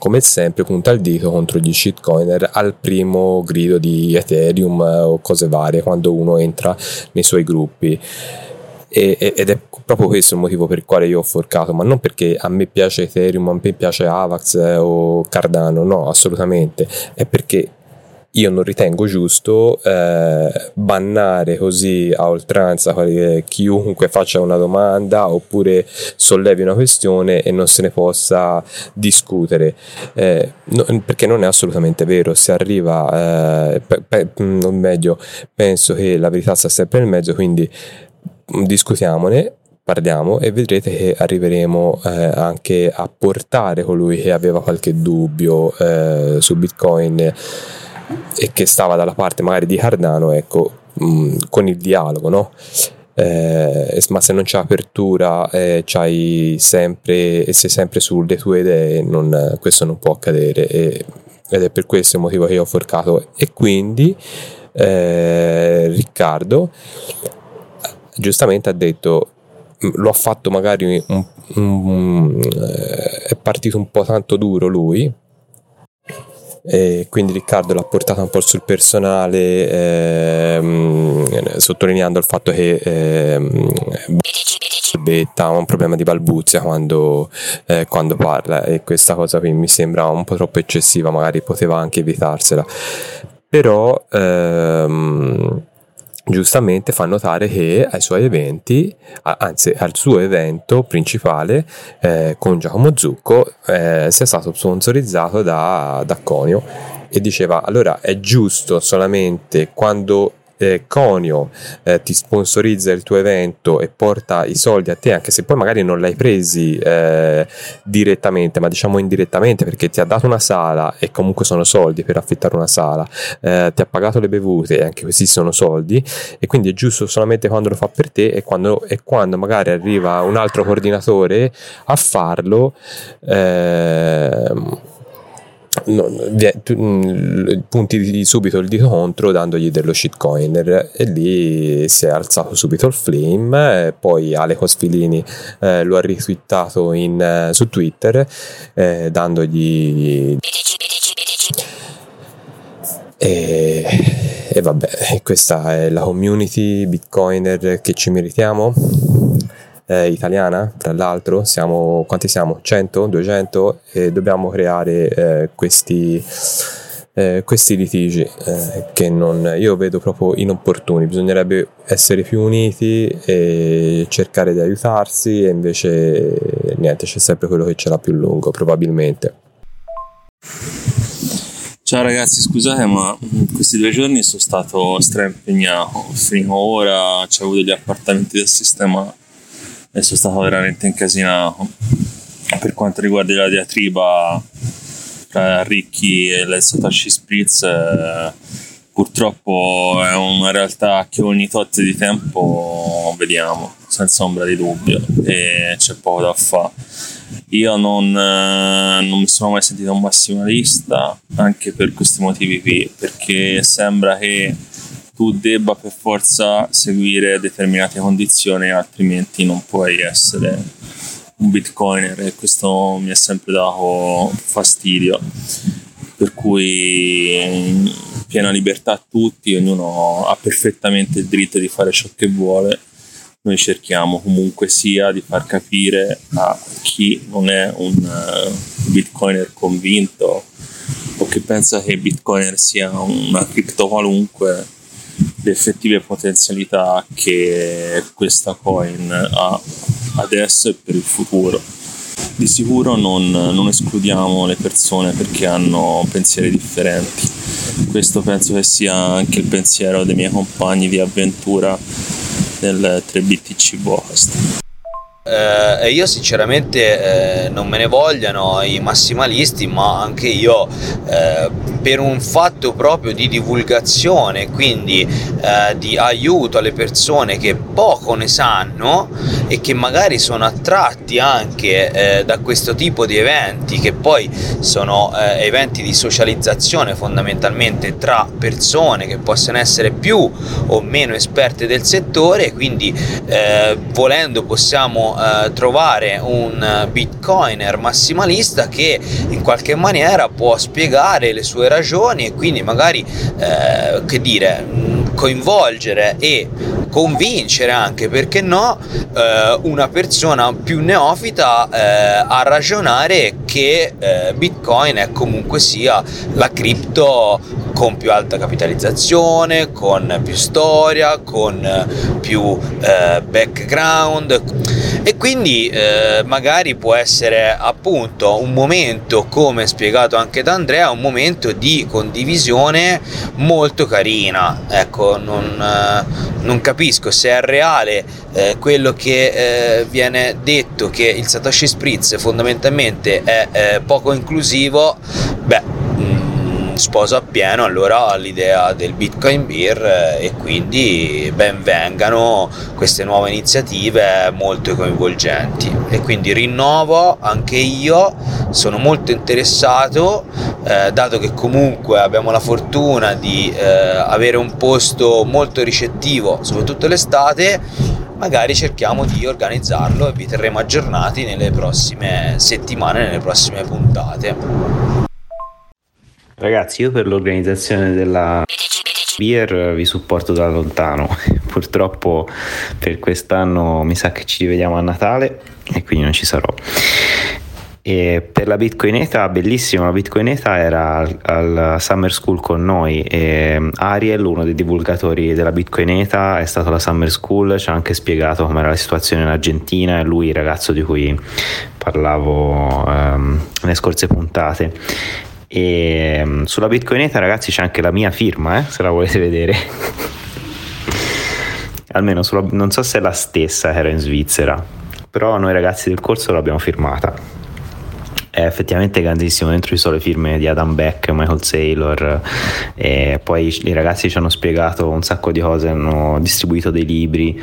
come sempre punta il dito contro gli shitcoiner al primo grido di Ethereum eh, o cose varie quando uno entra nei suoi gruppi. Ed è proprio questo il motivo per il quale io ho forcato, ma non perché a me piace Ethereum, a me piace Avax eh, o Cardano, no, assolutamente, è perché io non ritengo giusto eh, bannare così a oltranza chiunque faccia una domanda oppure sollevi una questione e non se ne possa discutere. Eh, no, perché non è assolutamente vero se arriva eh, pe, non meglio penso che la verità sta sempre nel mezzo quindi discutiamone parliamo e vedrete che arriveremo eh, anche a portare colui che aveva qualche dubbio eh, su Bitcoin e che stava dalla parte magari di Cardano, ecco, mh, mm, con il dialogo, no? Eh, ma se non c'è apertura eh, c'hai sempre e sei sempre sulle tue idee non, questo non può accadere e, ed è per questo il motivo che io ho forcato e quindi eh, Riccardo giustamente ha detto lo ha fatto magari un, un, un, eh, è partito un po' tanto duro lui e quindi Riccardo l'ha portata un po' sul personale ehm, sottolineando il fatto che ehm, ha un problema di balbuzia quando, eh, quando parla e questa cosa qui mi sembra un po' troppo eccessiva magari poteva anche evitarsela. Però ehm, giustamente fa notare che ai suoi eventi, anzi al suo evento principale eh, con Giacomo Zucco, eh, sia stato sponsorizzato da, da Conio e diceva allora è giusto solamente quando eh, Conio eh, ti sponsorizza il tuo evento e porta i soldi a te, anche se poi magari non l'hai presi eh, direttamente, ma diciamo indirettamente perché ti ha dato una sala e comunque sono soldi per affittare una sala, eh, ti ha pagato le bevute e anche questi sono soldi e quindi è giusto solamente quando lo fa per te e quando, e quando magari arriva un altro coordinatore a farlo. Eh, no, mm, punti subito il dito contro dandogli dello shitcoiner e lì si è alzato subito il flame poi Ale Cosfilini eh, lo ha ritwittato in, eh, su Twitter eh, dandogli e, e vabbè questa è la community bitcoiner che ci meritiamo eh, italiana, tra l'altro, siamo, quanti siamo? 100, 200 e dobbiamo creare eh, questi, eh, questi litigi eh, che non, io vedo proprio inopportuni, bisognerebbe essere più uniti e cercare di aiutarsi e invece niente, c'è sempre quello che ce l'ha più lungo probabilmente. Ciao ragazzi, scusate ma questi due giorni sono stato stra impegnato, fino ora ho avuto gli appartamenti del sistema e sono stato veramente incasinato. Per quanto riguarda la diatriba tra Ricchi e Satoshi Spritz, eh, purtroppo è una realtà che ogni tot di tempo vediamo, senza ombra di dubbio, e c'è poco da fare. Io non, eh, non mi sono mai sentito un massimalista, anche per questi motivi qui, perché sembra che tu debba per forza seguire determinate condizioni, altrimenti non puoi essere un bitcoiner e questo mi ha sempre dato fastidio. Per cui piena libertà a tutti, ognuno ha perfettamente il diritto di fare ciò che vuole. Noi cerchiamo comunque sia di far capire a chi non è un uh, bitcoiner convinto o che pensa che bitcoiner sia una cripto qualunque le effettive potenzialità che questa coin ha adesso e per il futuro. Di sicuro non, non escludiamo le persone perché hanno pensieri differenti. Questo penso che sia anche il pensiero dei miei compagni di avventura del 3BTC Vocast. Eh, io sinceramente eh, non me ne vogliano i massimalisti, ma anche io eh, per un fatto proprio di divulgazione, quindi eh, di aiuto alle persone che poco ne sanno e che magari sono attratti anche eh, da questo tipo di eventi, che poi sono eh, eventi di socializzazione fondamentalmente tra persone che possono essere più o meno esperte del settore, quindi volendo possiamo eh, trovare un bitcoiner massimalista che in qualche maniera può spiegare le sue ragioni e quindi magari eh, che dire coinvolgere e convincere anche perché no eh, una persona più neofita eh, a ragionare che eh, bitcoin è comunque sia la cripto con più alta capitalizzazione con più storia con più eh, background. E quindi eh, magari può essere appunto un momento come spiegato anche da Andrea un momento di condivisione molto carina. Ecco non, eh, non capisco se è reale eh, quello che eh, viene detto che il Satoshi Spritz fondamentalmente è eh, poco inclusivo. Beh sposo appieno allora l'idea del Bitcoin Beer e quindi ben vengano queste nuove iniziative molto coinvolgenti e quindi rinnovo anche io sono molto interessato eh, dato che comunque abbiamo la fortuna di eh, avere un posto molto ricettivo soprattutto l'estate magari cerchiamo di organizzarlo e vi terremo aggiornati nelle prossime settimane, nelle prossime puntate. Ragazzi, io per l'organizzazione della Beer vi supporto da lontano. Purtroppo per quest'anno mi sa che ci rivediamo a Natale e quindi non ci sarò. E per la Bitcoineta, bellissimo, la Bitcoineta era al, al, Summer School con noi e Ariel, uno dei divulgatori della Bitcoineta, è stato alla Summer School, ci ha anche spiegato com'era la situazione in Argentina, è lui il ragazzo di cui parlavo um, nelle scorse puntate e mm, sulla Bitcoineta, ragazzi, c'è anche la mia firma, eh, se la volete vedere. Almeno sulla, non so se è la stessa che era in Svizzera, però noi ragazzi del corso l'abbiamo firmata. È effettivamente grandissimo, dentro ci sono le firme di Adam Beck, Michael Saylor, e poi i ragazzi ci hanno spiegato un sacco di cose, hanno distribuito dei libri,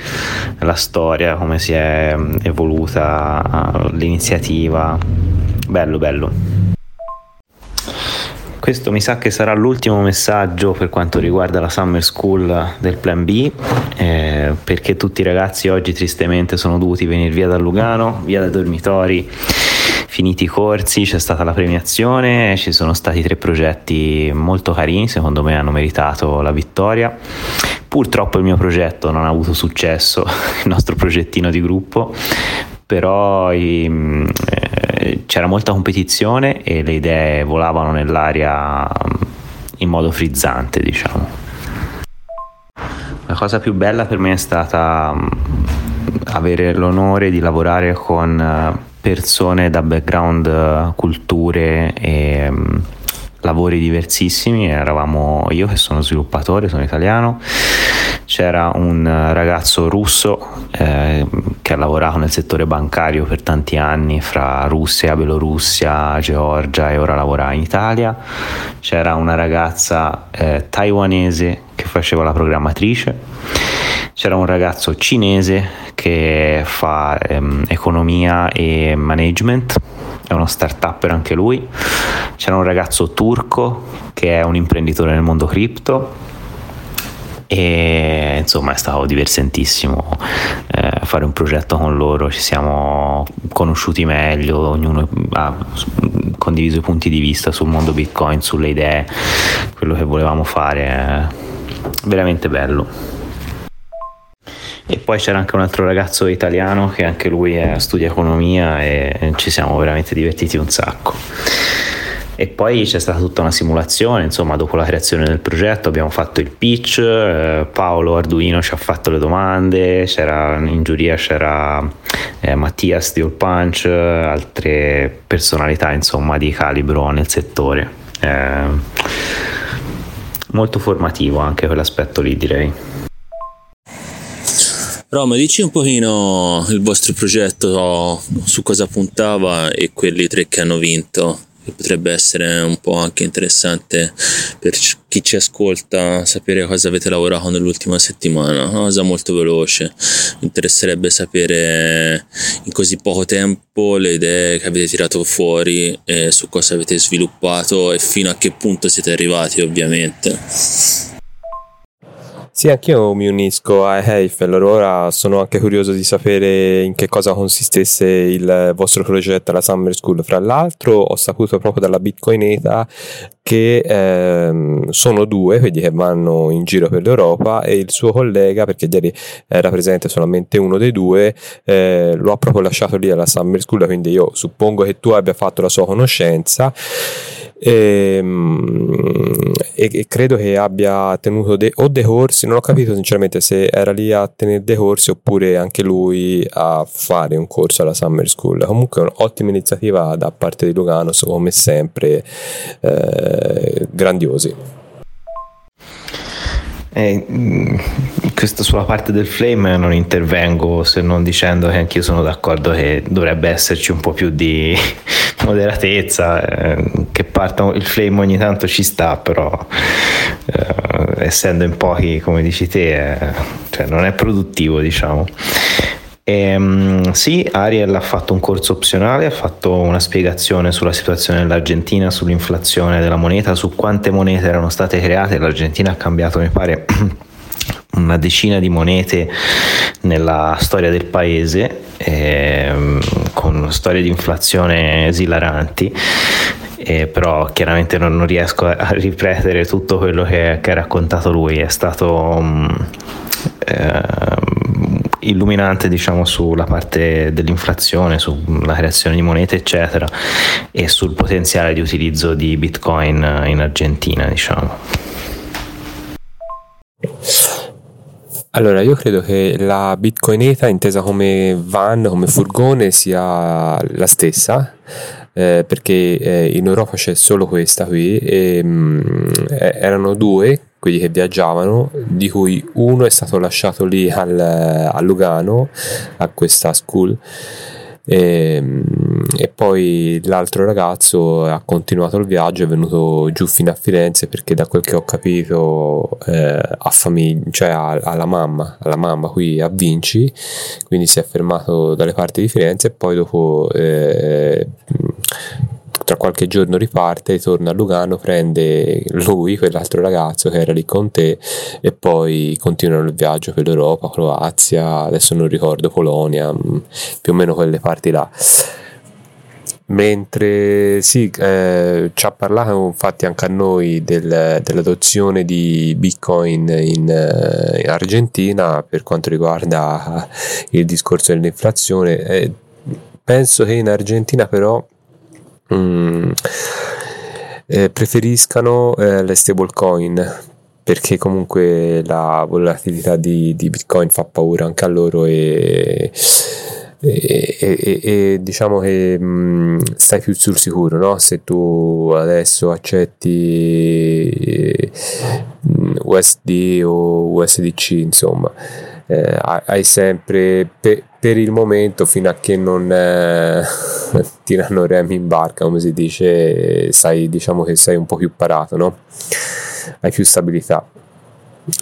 la storia, come si è evoluta l'iniziativa. Bello, bello. Questo mi sa che sarà l'ultimo messaggio per quanto riguarda la Summer School del Plan B, eh, perché tutti i ragazzi oggi tristemente sono dovuti venire via da Lugano, via dai dormitori, finiti i corsi, c'è stata la premiazione, ci sono stati tre progetti molto carini, secondo me hanno meritato la vittoria. Purtroppo il mio progetto non ha avuto successo, il nostro progettino di gruppo, però i, eh, c'era molta competizione e le idee volavano nell'aria in modo frizzante, diciamo. La cosa più bella per me è stata mm, avere l'onore di lavorare con eh, persone da background, eh, culture e mm, lavori diversissimi, eravamo io che sono sviluppatore, sono italiano, c'era un ragazzo russo eh, che ha lavorato nel settore bancario per tanti anni fra Russia, Bielorussia, Georgia e ora lavora in Italia, c'era una ragazza eh, taiwanese che faceva la programmatrice, c'era un ragazzo cinese che fa ehm, economia e management è uno start anche lui. C'era un ragazzo turco che è un imprenditore nel mondo cripto. E insomma è stato divertentissimo eh, fare un progetto con loro, ci siamo conosciuti meglio, ognuno ha condiviso i punti di vista sul mondo Bitcoin, sulle idee, quello che volevamo fare, è veramente bello. E poi c'era anche un altro ragazzo italiano che anche lui studia economia e ci siamo veramente divertiti un sacco. E poi c'è stata tutta una simulazione, insomma, dopo la creazione del progetto abbiamo fatto il pitch, eh, Paolo Arduino ci ha fatto le domande, c'era in giuria c'era eh, Mattias di All Punch, altre personalità insomma di calibro nel settore. Eh, molto formativo anche quell'aspetto lì direi. Roma, dici un pochino il vostro progetto, su cosa puntava e quelli tre che hanno vinto che potrebbe essere un po' anche interessante per chi ci ascolta sapere cosa avete lavorato nell'ultima settimana, una cosa molto veloce. Mi interesserebbe sapere in così poco tempo le idee che avete tirato fuori e su cosa avete sviluppato e fino a che punto siete arrivati ovviamente. Sì, anch'io mi unisco a Eiffel, ora sono anche curioso di sapere in che cosa consistesse il vostro progetto alla Summer School. Fra l'altro ho saputo proprio dalla Bitcoineta che ehm, sono due quelli che vanno in giro per l'Europa e il suo collega, perché ieri era presente solamente uno dei due, eh, lo ha proprio lasciato lì alla Summer School, quindi io suppongo che tu abbia fatto la sua conoscenza. E, ehm, e, e, credo che abbia tenuto de, o dei corsi, non ho capito sinceramente se era lì a tenere dei corsi oppure anche lui a fare un corso alla Summer School. Comunque un'ottima iniziativa da parte di Lugano, come sempre eh, grandiosi. Eh, mm, questo sulla parte del flame non intervengo se non dicendo che anch'io sono d'accordo che dovrebbe esserci un po' più di moderatezza, eh, che parta il flame ogni tanto ci sta, però eh, essendo in pochi come dici te, eh, cioè non è produttivo diciamo. E, um, sì, Ariel ha fatto un corso opzionale, ha fatto una spiegazione sulla situazione dell'Argentina, sull'inflazione della moneta, su quante monete erano state create. L'Argentina ha cambiato, mi pare, una decina di monete nella storia del paese, ehm, con storie di inflazione esilaranti. Eh, però chiaramente non, non, riesco a ripetere tutto quello che, che ha raccontato lui, è stato um, illuminante diciamo sulla parte dell'inflazione, sulla creazione di monete eccetera e sul potenziale di utilizzo di bitcoin in Argentina diciamo. Allora, io credo che la bitcoineta intesa come van, come furgone, sia la stessa, eh, perché eh, in Europa c'è solo questa qui, e, mh, mm, erano due quelli che viaggiavano, di cui uno è stato lasciato lì al, a Lugano, a questa school, e, ehm, e, poi l'altro ragazzo ha continuato il viaggio, è venuto giù fino a Firenze perché da quel che ho capito eh, ha famiglia, cioè ha, ha, mamma, ha la mamma qui a Vinci, quindi si è fermato dalle parti di Firenze e poi dopo eh, tra qualche giorno riparte, torna a Lugano, prende lui, quell'altro ragazzo che era lì con te e poi continuano il viaggio per l'Europa, Croazia, adesso non ricordo, Polonia, mm, più o meno quelle parti là mentre sì, eh, ci ha parlato infatti anche a noi del, dell'adozione di Bitcoin in, in, Argentina per quanto riguarda il discorso dell'inflazione. Eh, penso che in Argentina però mm, eh, preferiscano eh, le stablecoin perché comunque la volatilità di, di, Bitcoin fa paura anche a loro e, e, e, e diciamo che mh, mm, stai più sul sicuro no? se tu adesso accetti USD o USDC insomma eh, hai sempre pe, per il momento fino a che non eh, tirano remi in barca come si dice sai diciamo che sei un po' più parato no? hai più stabilità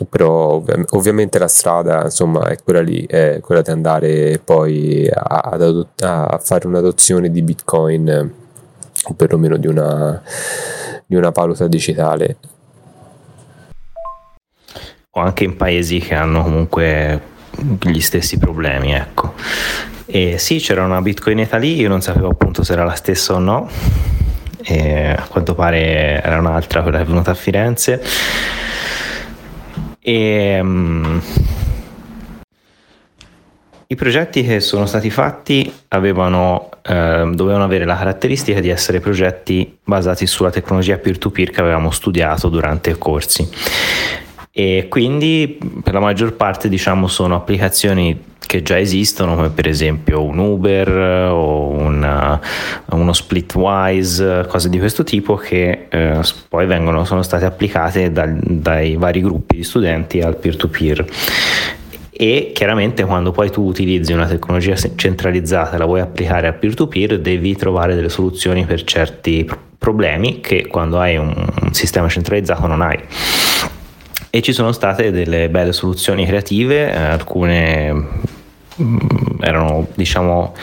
però ov- ovviamente la strada insomma è quella lì è quella di andare poi a, adott- a fare un'adozione di bitcoin o perlomeno di una, di una valuta digitale o anche in paesi che hanno comunque gli stessi problemi, ecco. E sì, c'era una bitcoineta lì, io non sapevo appunto se era la stessa o no. E a quanto pare era un'altra, quella che è venuta a Firenze. E um, i progetti che sono stati fatti avevano, eh, dovevano avere la caratteristica di essere progetti basati sulla tecnologia peer-to-peer che avevamo studiato durante i corsi e quindi per la maggior parte diciamo sono applicazioni che già esistono come per esempio un Uber o una, uno Splitwise, cose di questo tipo che eh, poi vengono, sono state applicate da, dai vari gruppi di studenti al peer-to-peer. E chiaramente quando poi tu utilizzi una tecnologia centralizzata e la vuoi applicare a peer-to-peer devi trovare delle soluzioni per certi problemi che quando hai un, un sistema centralizzato non hai e ci sono state delle belle soluzioni creative, eh, alcune mm, erano diciamo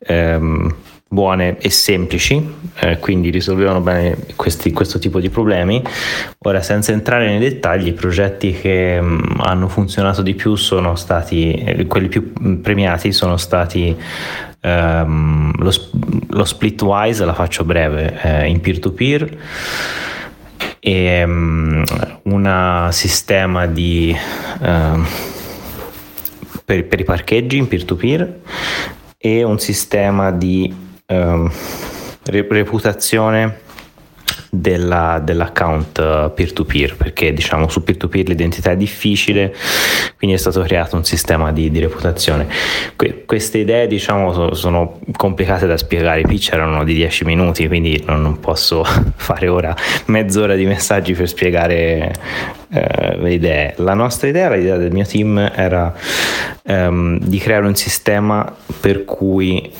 ehm, buone e semplici, eh, quindi risolvevano bene questi, questo tipo di problemi. Ora, senza entrare nei dettagli, i progetti che mh, mm, hanno funzionato di più sono stati, eh, quelli più mm, premiati sono stati ehm, lo, lo Splitwise, la faccio breve, eh, in peer-to-peer e um, un sistema di uh, per, per, i parcheggi in peer-to-peer e un sistema di uh, reputazione della, dell'account eh, peer-to-peer perché diciamo su peer-to-peer l'identità è difficile quindi è stato creato un sistema di, di reputazione. Que- queste idee diciamo so, sono complicate da spiegare. I pitch erano di 10 minuti quindi non, non posso fare ora mezz'ora di messaggi per spiegare eh, le idee. La nostra idea, l'idea del mio team era ehm, di creare un sistema per cui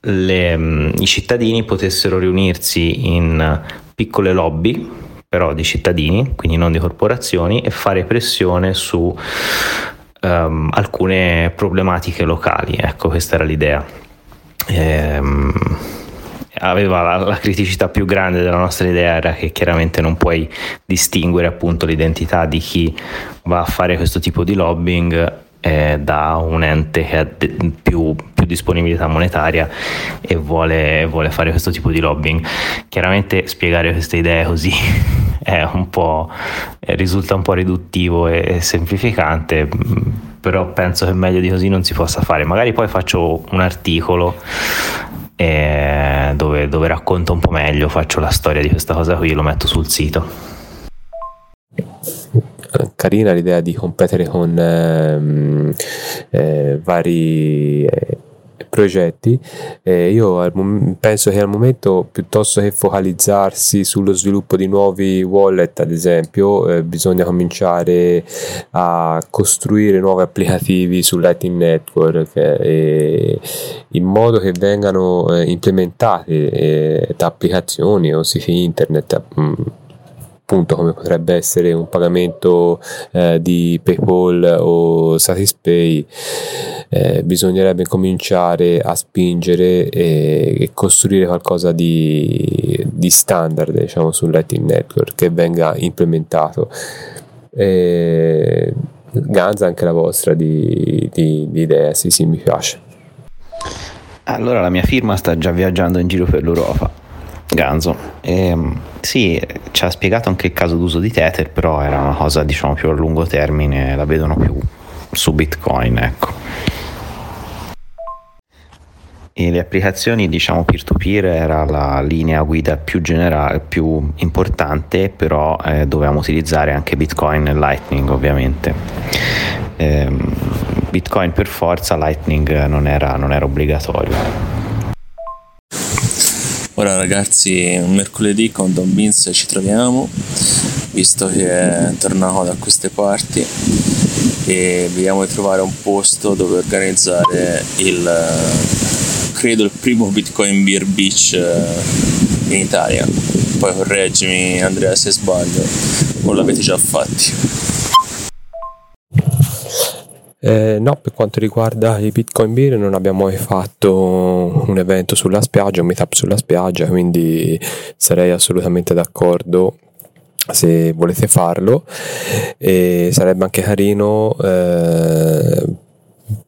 le, mm, i cittadini potessero riunirsi in piccole lobby, però di cittadini, quindi non di corporazioni, e fare pressione su um, alcune problematiche locali. Ecco, questa era l'idea. Ehm, aveva la, la, criticità più grande della nostra idea era che chiaramente non puoi distinguere appunto l'identità di chi va a fare questo tipo di lobbying eh, da un ente che de- più, disponibilità monetaria e vuole, vuole, fare questo tipo di lobbying. Chiaramente spiegare queste idee così è un po', risulta un po' riduttivo e, semplificante, però penso che meglio di così non si possa fare. Magari poi faccio un articolo eh, dove, dove racconto un po' meglio, faccio la storia di questa cosa qui, lo metto sul sito carina l'idea di competere con ehm, eh, vari eh, progetti. Eh, io al, penso che al momento, piuttosto che focalizzarsi sullo sviluppo di nuovi wallet, ad esempio, eh, bisogna cominciare a costruire nuovi applicativi sul Lightning Network eh, in modo che vengano eh, implementati eh, da applicazioni o siti internet. Mh, mm, appunto come potrebbe essere un pagamento eh, di PayPal o Satispay eh, bisognerebbe cominciare a spingere e, e costruire qualcosa di, di, standard diciamo sul Lightning Network che venga implementato. E, Ganza anche la vostra di, di, di idea sì sì mi piace. Allora la mia firma sta già viaggiando in giro per l'Europa Ganzo. Ehm, sì, ci ha spiegato anche il caso d'uso di Tether, però era una cosa diciamo più a lungo termine, la vedono più su Bitcoin, ecco. E le applicazioni diciamo peer-to-peer era la linea guida più generale, più importante, però eh, dovevamo utilizzare anche Bitcoin e Lightning ovviamente. Eh, Bitcoin per forza, Lightning non era, non era obbligatorio. Ora ragazzi, mercoledì con Don Vince ci troviamo, visto che è tornato da queste parti e vediamo di trovare un posto dove organizzare il, credo, il primo Bitcoin Beer Beach eh, in Italia. Poi correggimi Andrea se sbaglio, o l'avete già fatti. Eh, no, per quanto riguarda i Bitcoin Beer non abbiamo mai fatto un evento sulla spiaggia, un meetup sulla spiaggia, quindi sarei assolutamente d'accordo se volete farlo. E sarebbe anche carino eh,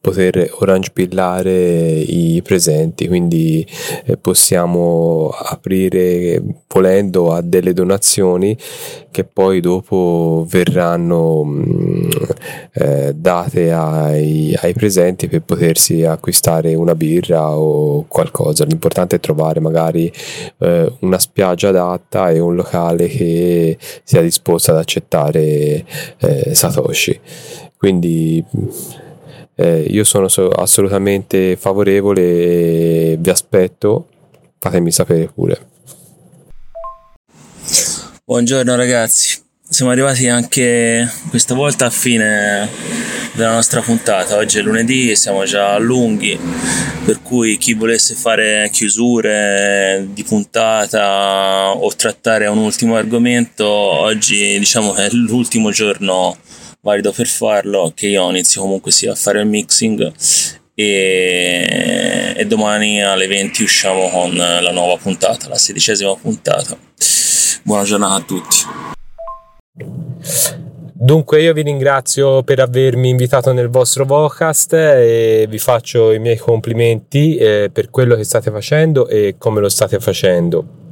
poter orange pillare i presenti quindi eh, possiamo aprire volendo a delle donazioni che poi dopo verranno mh, eh, date ai, ai, presenti per potersi acquistare una birra o qualcosa. L'importante è trovare magari eh, una spiaggia adatta e un locale che sia disposto ad accettare eh, Satoshi. Quindi eh, io sono so- assolutamente favorevole e vi aspetto, fatemi sapere pure. Buongiorno ragazzi, siamo arrivati anche questa volta a fine della nostra puntata. Oggi è lunedì, siamo già lunghi, per cui chi volesse fare chiusure di puntata o trattare un ultimo argomento, oggi diciamo che è l'ultimo giorno valido per farlo, che io inizio comunque sia a fare il mixing e, e domani alle 20 usciamo con la nuova puntata, la sedicesima puntata. Buona giornata a tutti. Dunque io vi ringrazio per avermi invitato nel vostro podcast e vi faccio i miei complimenti eh, per quello che state facendo e come lo state facendo.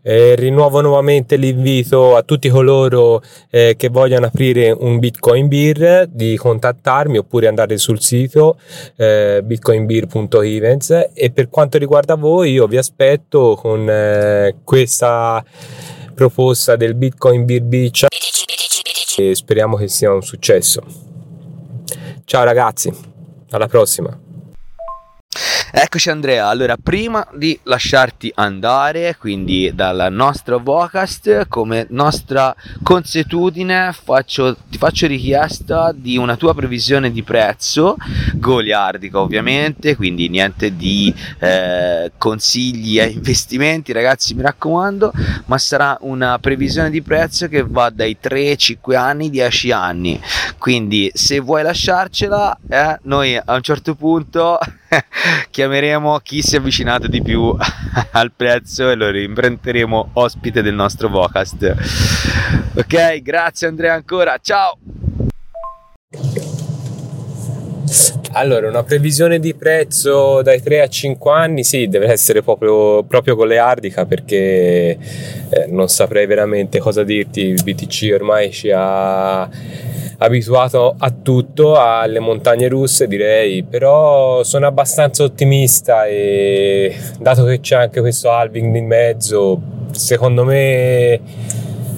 Eh, rinnuovo nuovamente l'invito a tutti coloro eh, che vogliano aprire un Bitcoin Beer di contattarmi oppure andare sul sito eh, bitcoinbeer.events e per quanto riguarda voi io vi aspetto con eh, questa proposta del Bitcoin Beer Beach e speriamo che sia un successo. Ciao ragazzi, alla prossima. Eccoci Andrea, allora prima di lasciarti andare, quindi dal nostro Vocast, come nostra consuetudine faccio, ti faccio richiesta di una tua previsione di prezzo, goliardica ovviamente, quindi niente di eh, consigli e investimenti ragazzi mi raccomando, ma sarà una previsione di prezzo che va dai 3, 5 anni, 10 anni, quindi se vuoi lasciarcela, eh, noi a un certo punto chiameremo chi si è avvicinato di più al prezzo e lo rimprenderemo ospite del nostro podcast. Ok, grazie Andrea ancora, ciao! Allora, una previsione di prezzo dai 3 a 5 anni, sì, deve essere proprio, proprio con le Ardica perché eh, non saprei veramente cosa dirti, il BTC ormai ci ha abituato a tutto, alle montagne russe direi, però sono abbastanza ottimista e dato che c'è anche questo halving in mezzo, secondo me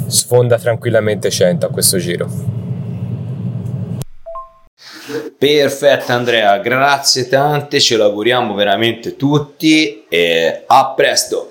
sfonda tranquillamente 100 a questo giro. Perfetto Andrea, grazie tante, ce lo auguriamo veramente tutti e a presto.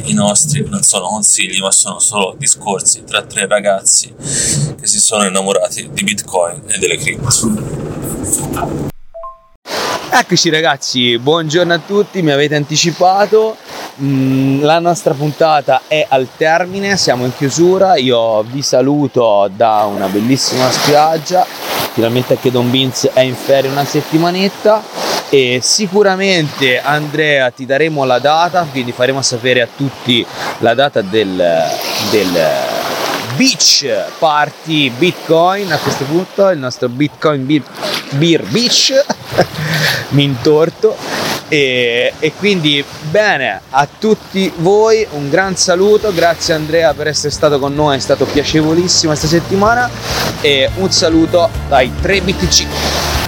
i nostri non sono consigli, ma sono solo discorsi tra tre ragazzi che si sono innamorati di Bitcoin e delle cripto. Eccoci ragazzi, buongiorno a tutti, mi avete anticipato, mm, la nostra puntata è al termine, siamo in chiusura, io vi saluto da una bellissima spiaggia, finalmente anche Don Beans è in ferie una settimanetta. E sicuramente Andrea ti daremo la data, quindi faremo sapere a tutti la data del, del Beach Party Bitcoin a questo punto, il nostro Bitcoin Beer, Beer Beach, mi intorto. E, e, quindi bene a tutti voi un gran saluto. Grazie Andrea per essere stato con noi è stato piacevolissimo questa settimana. E un saluto dai 3 BTC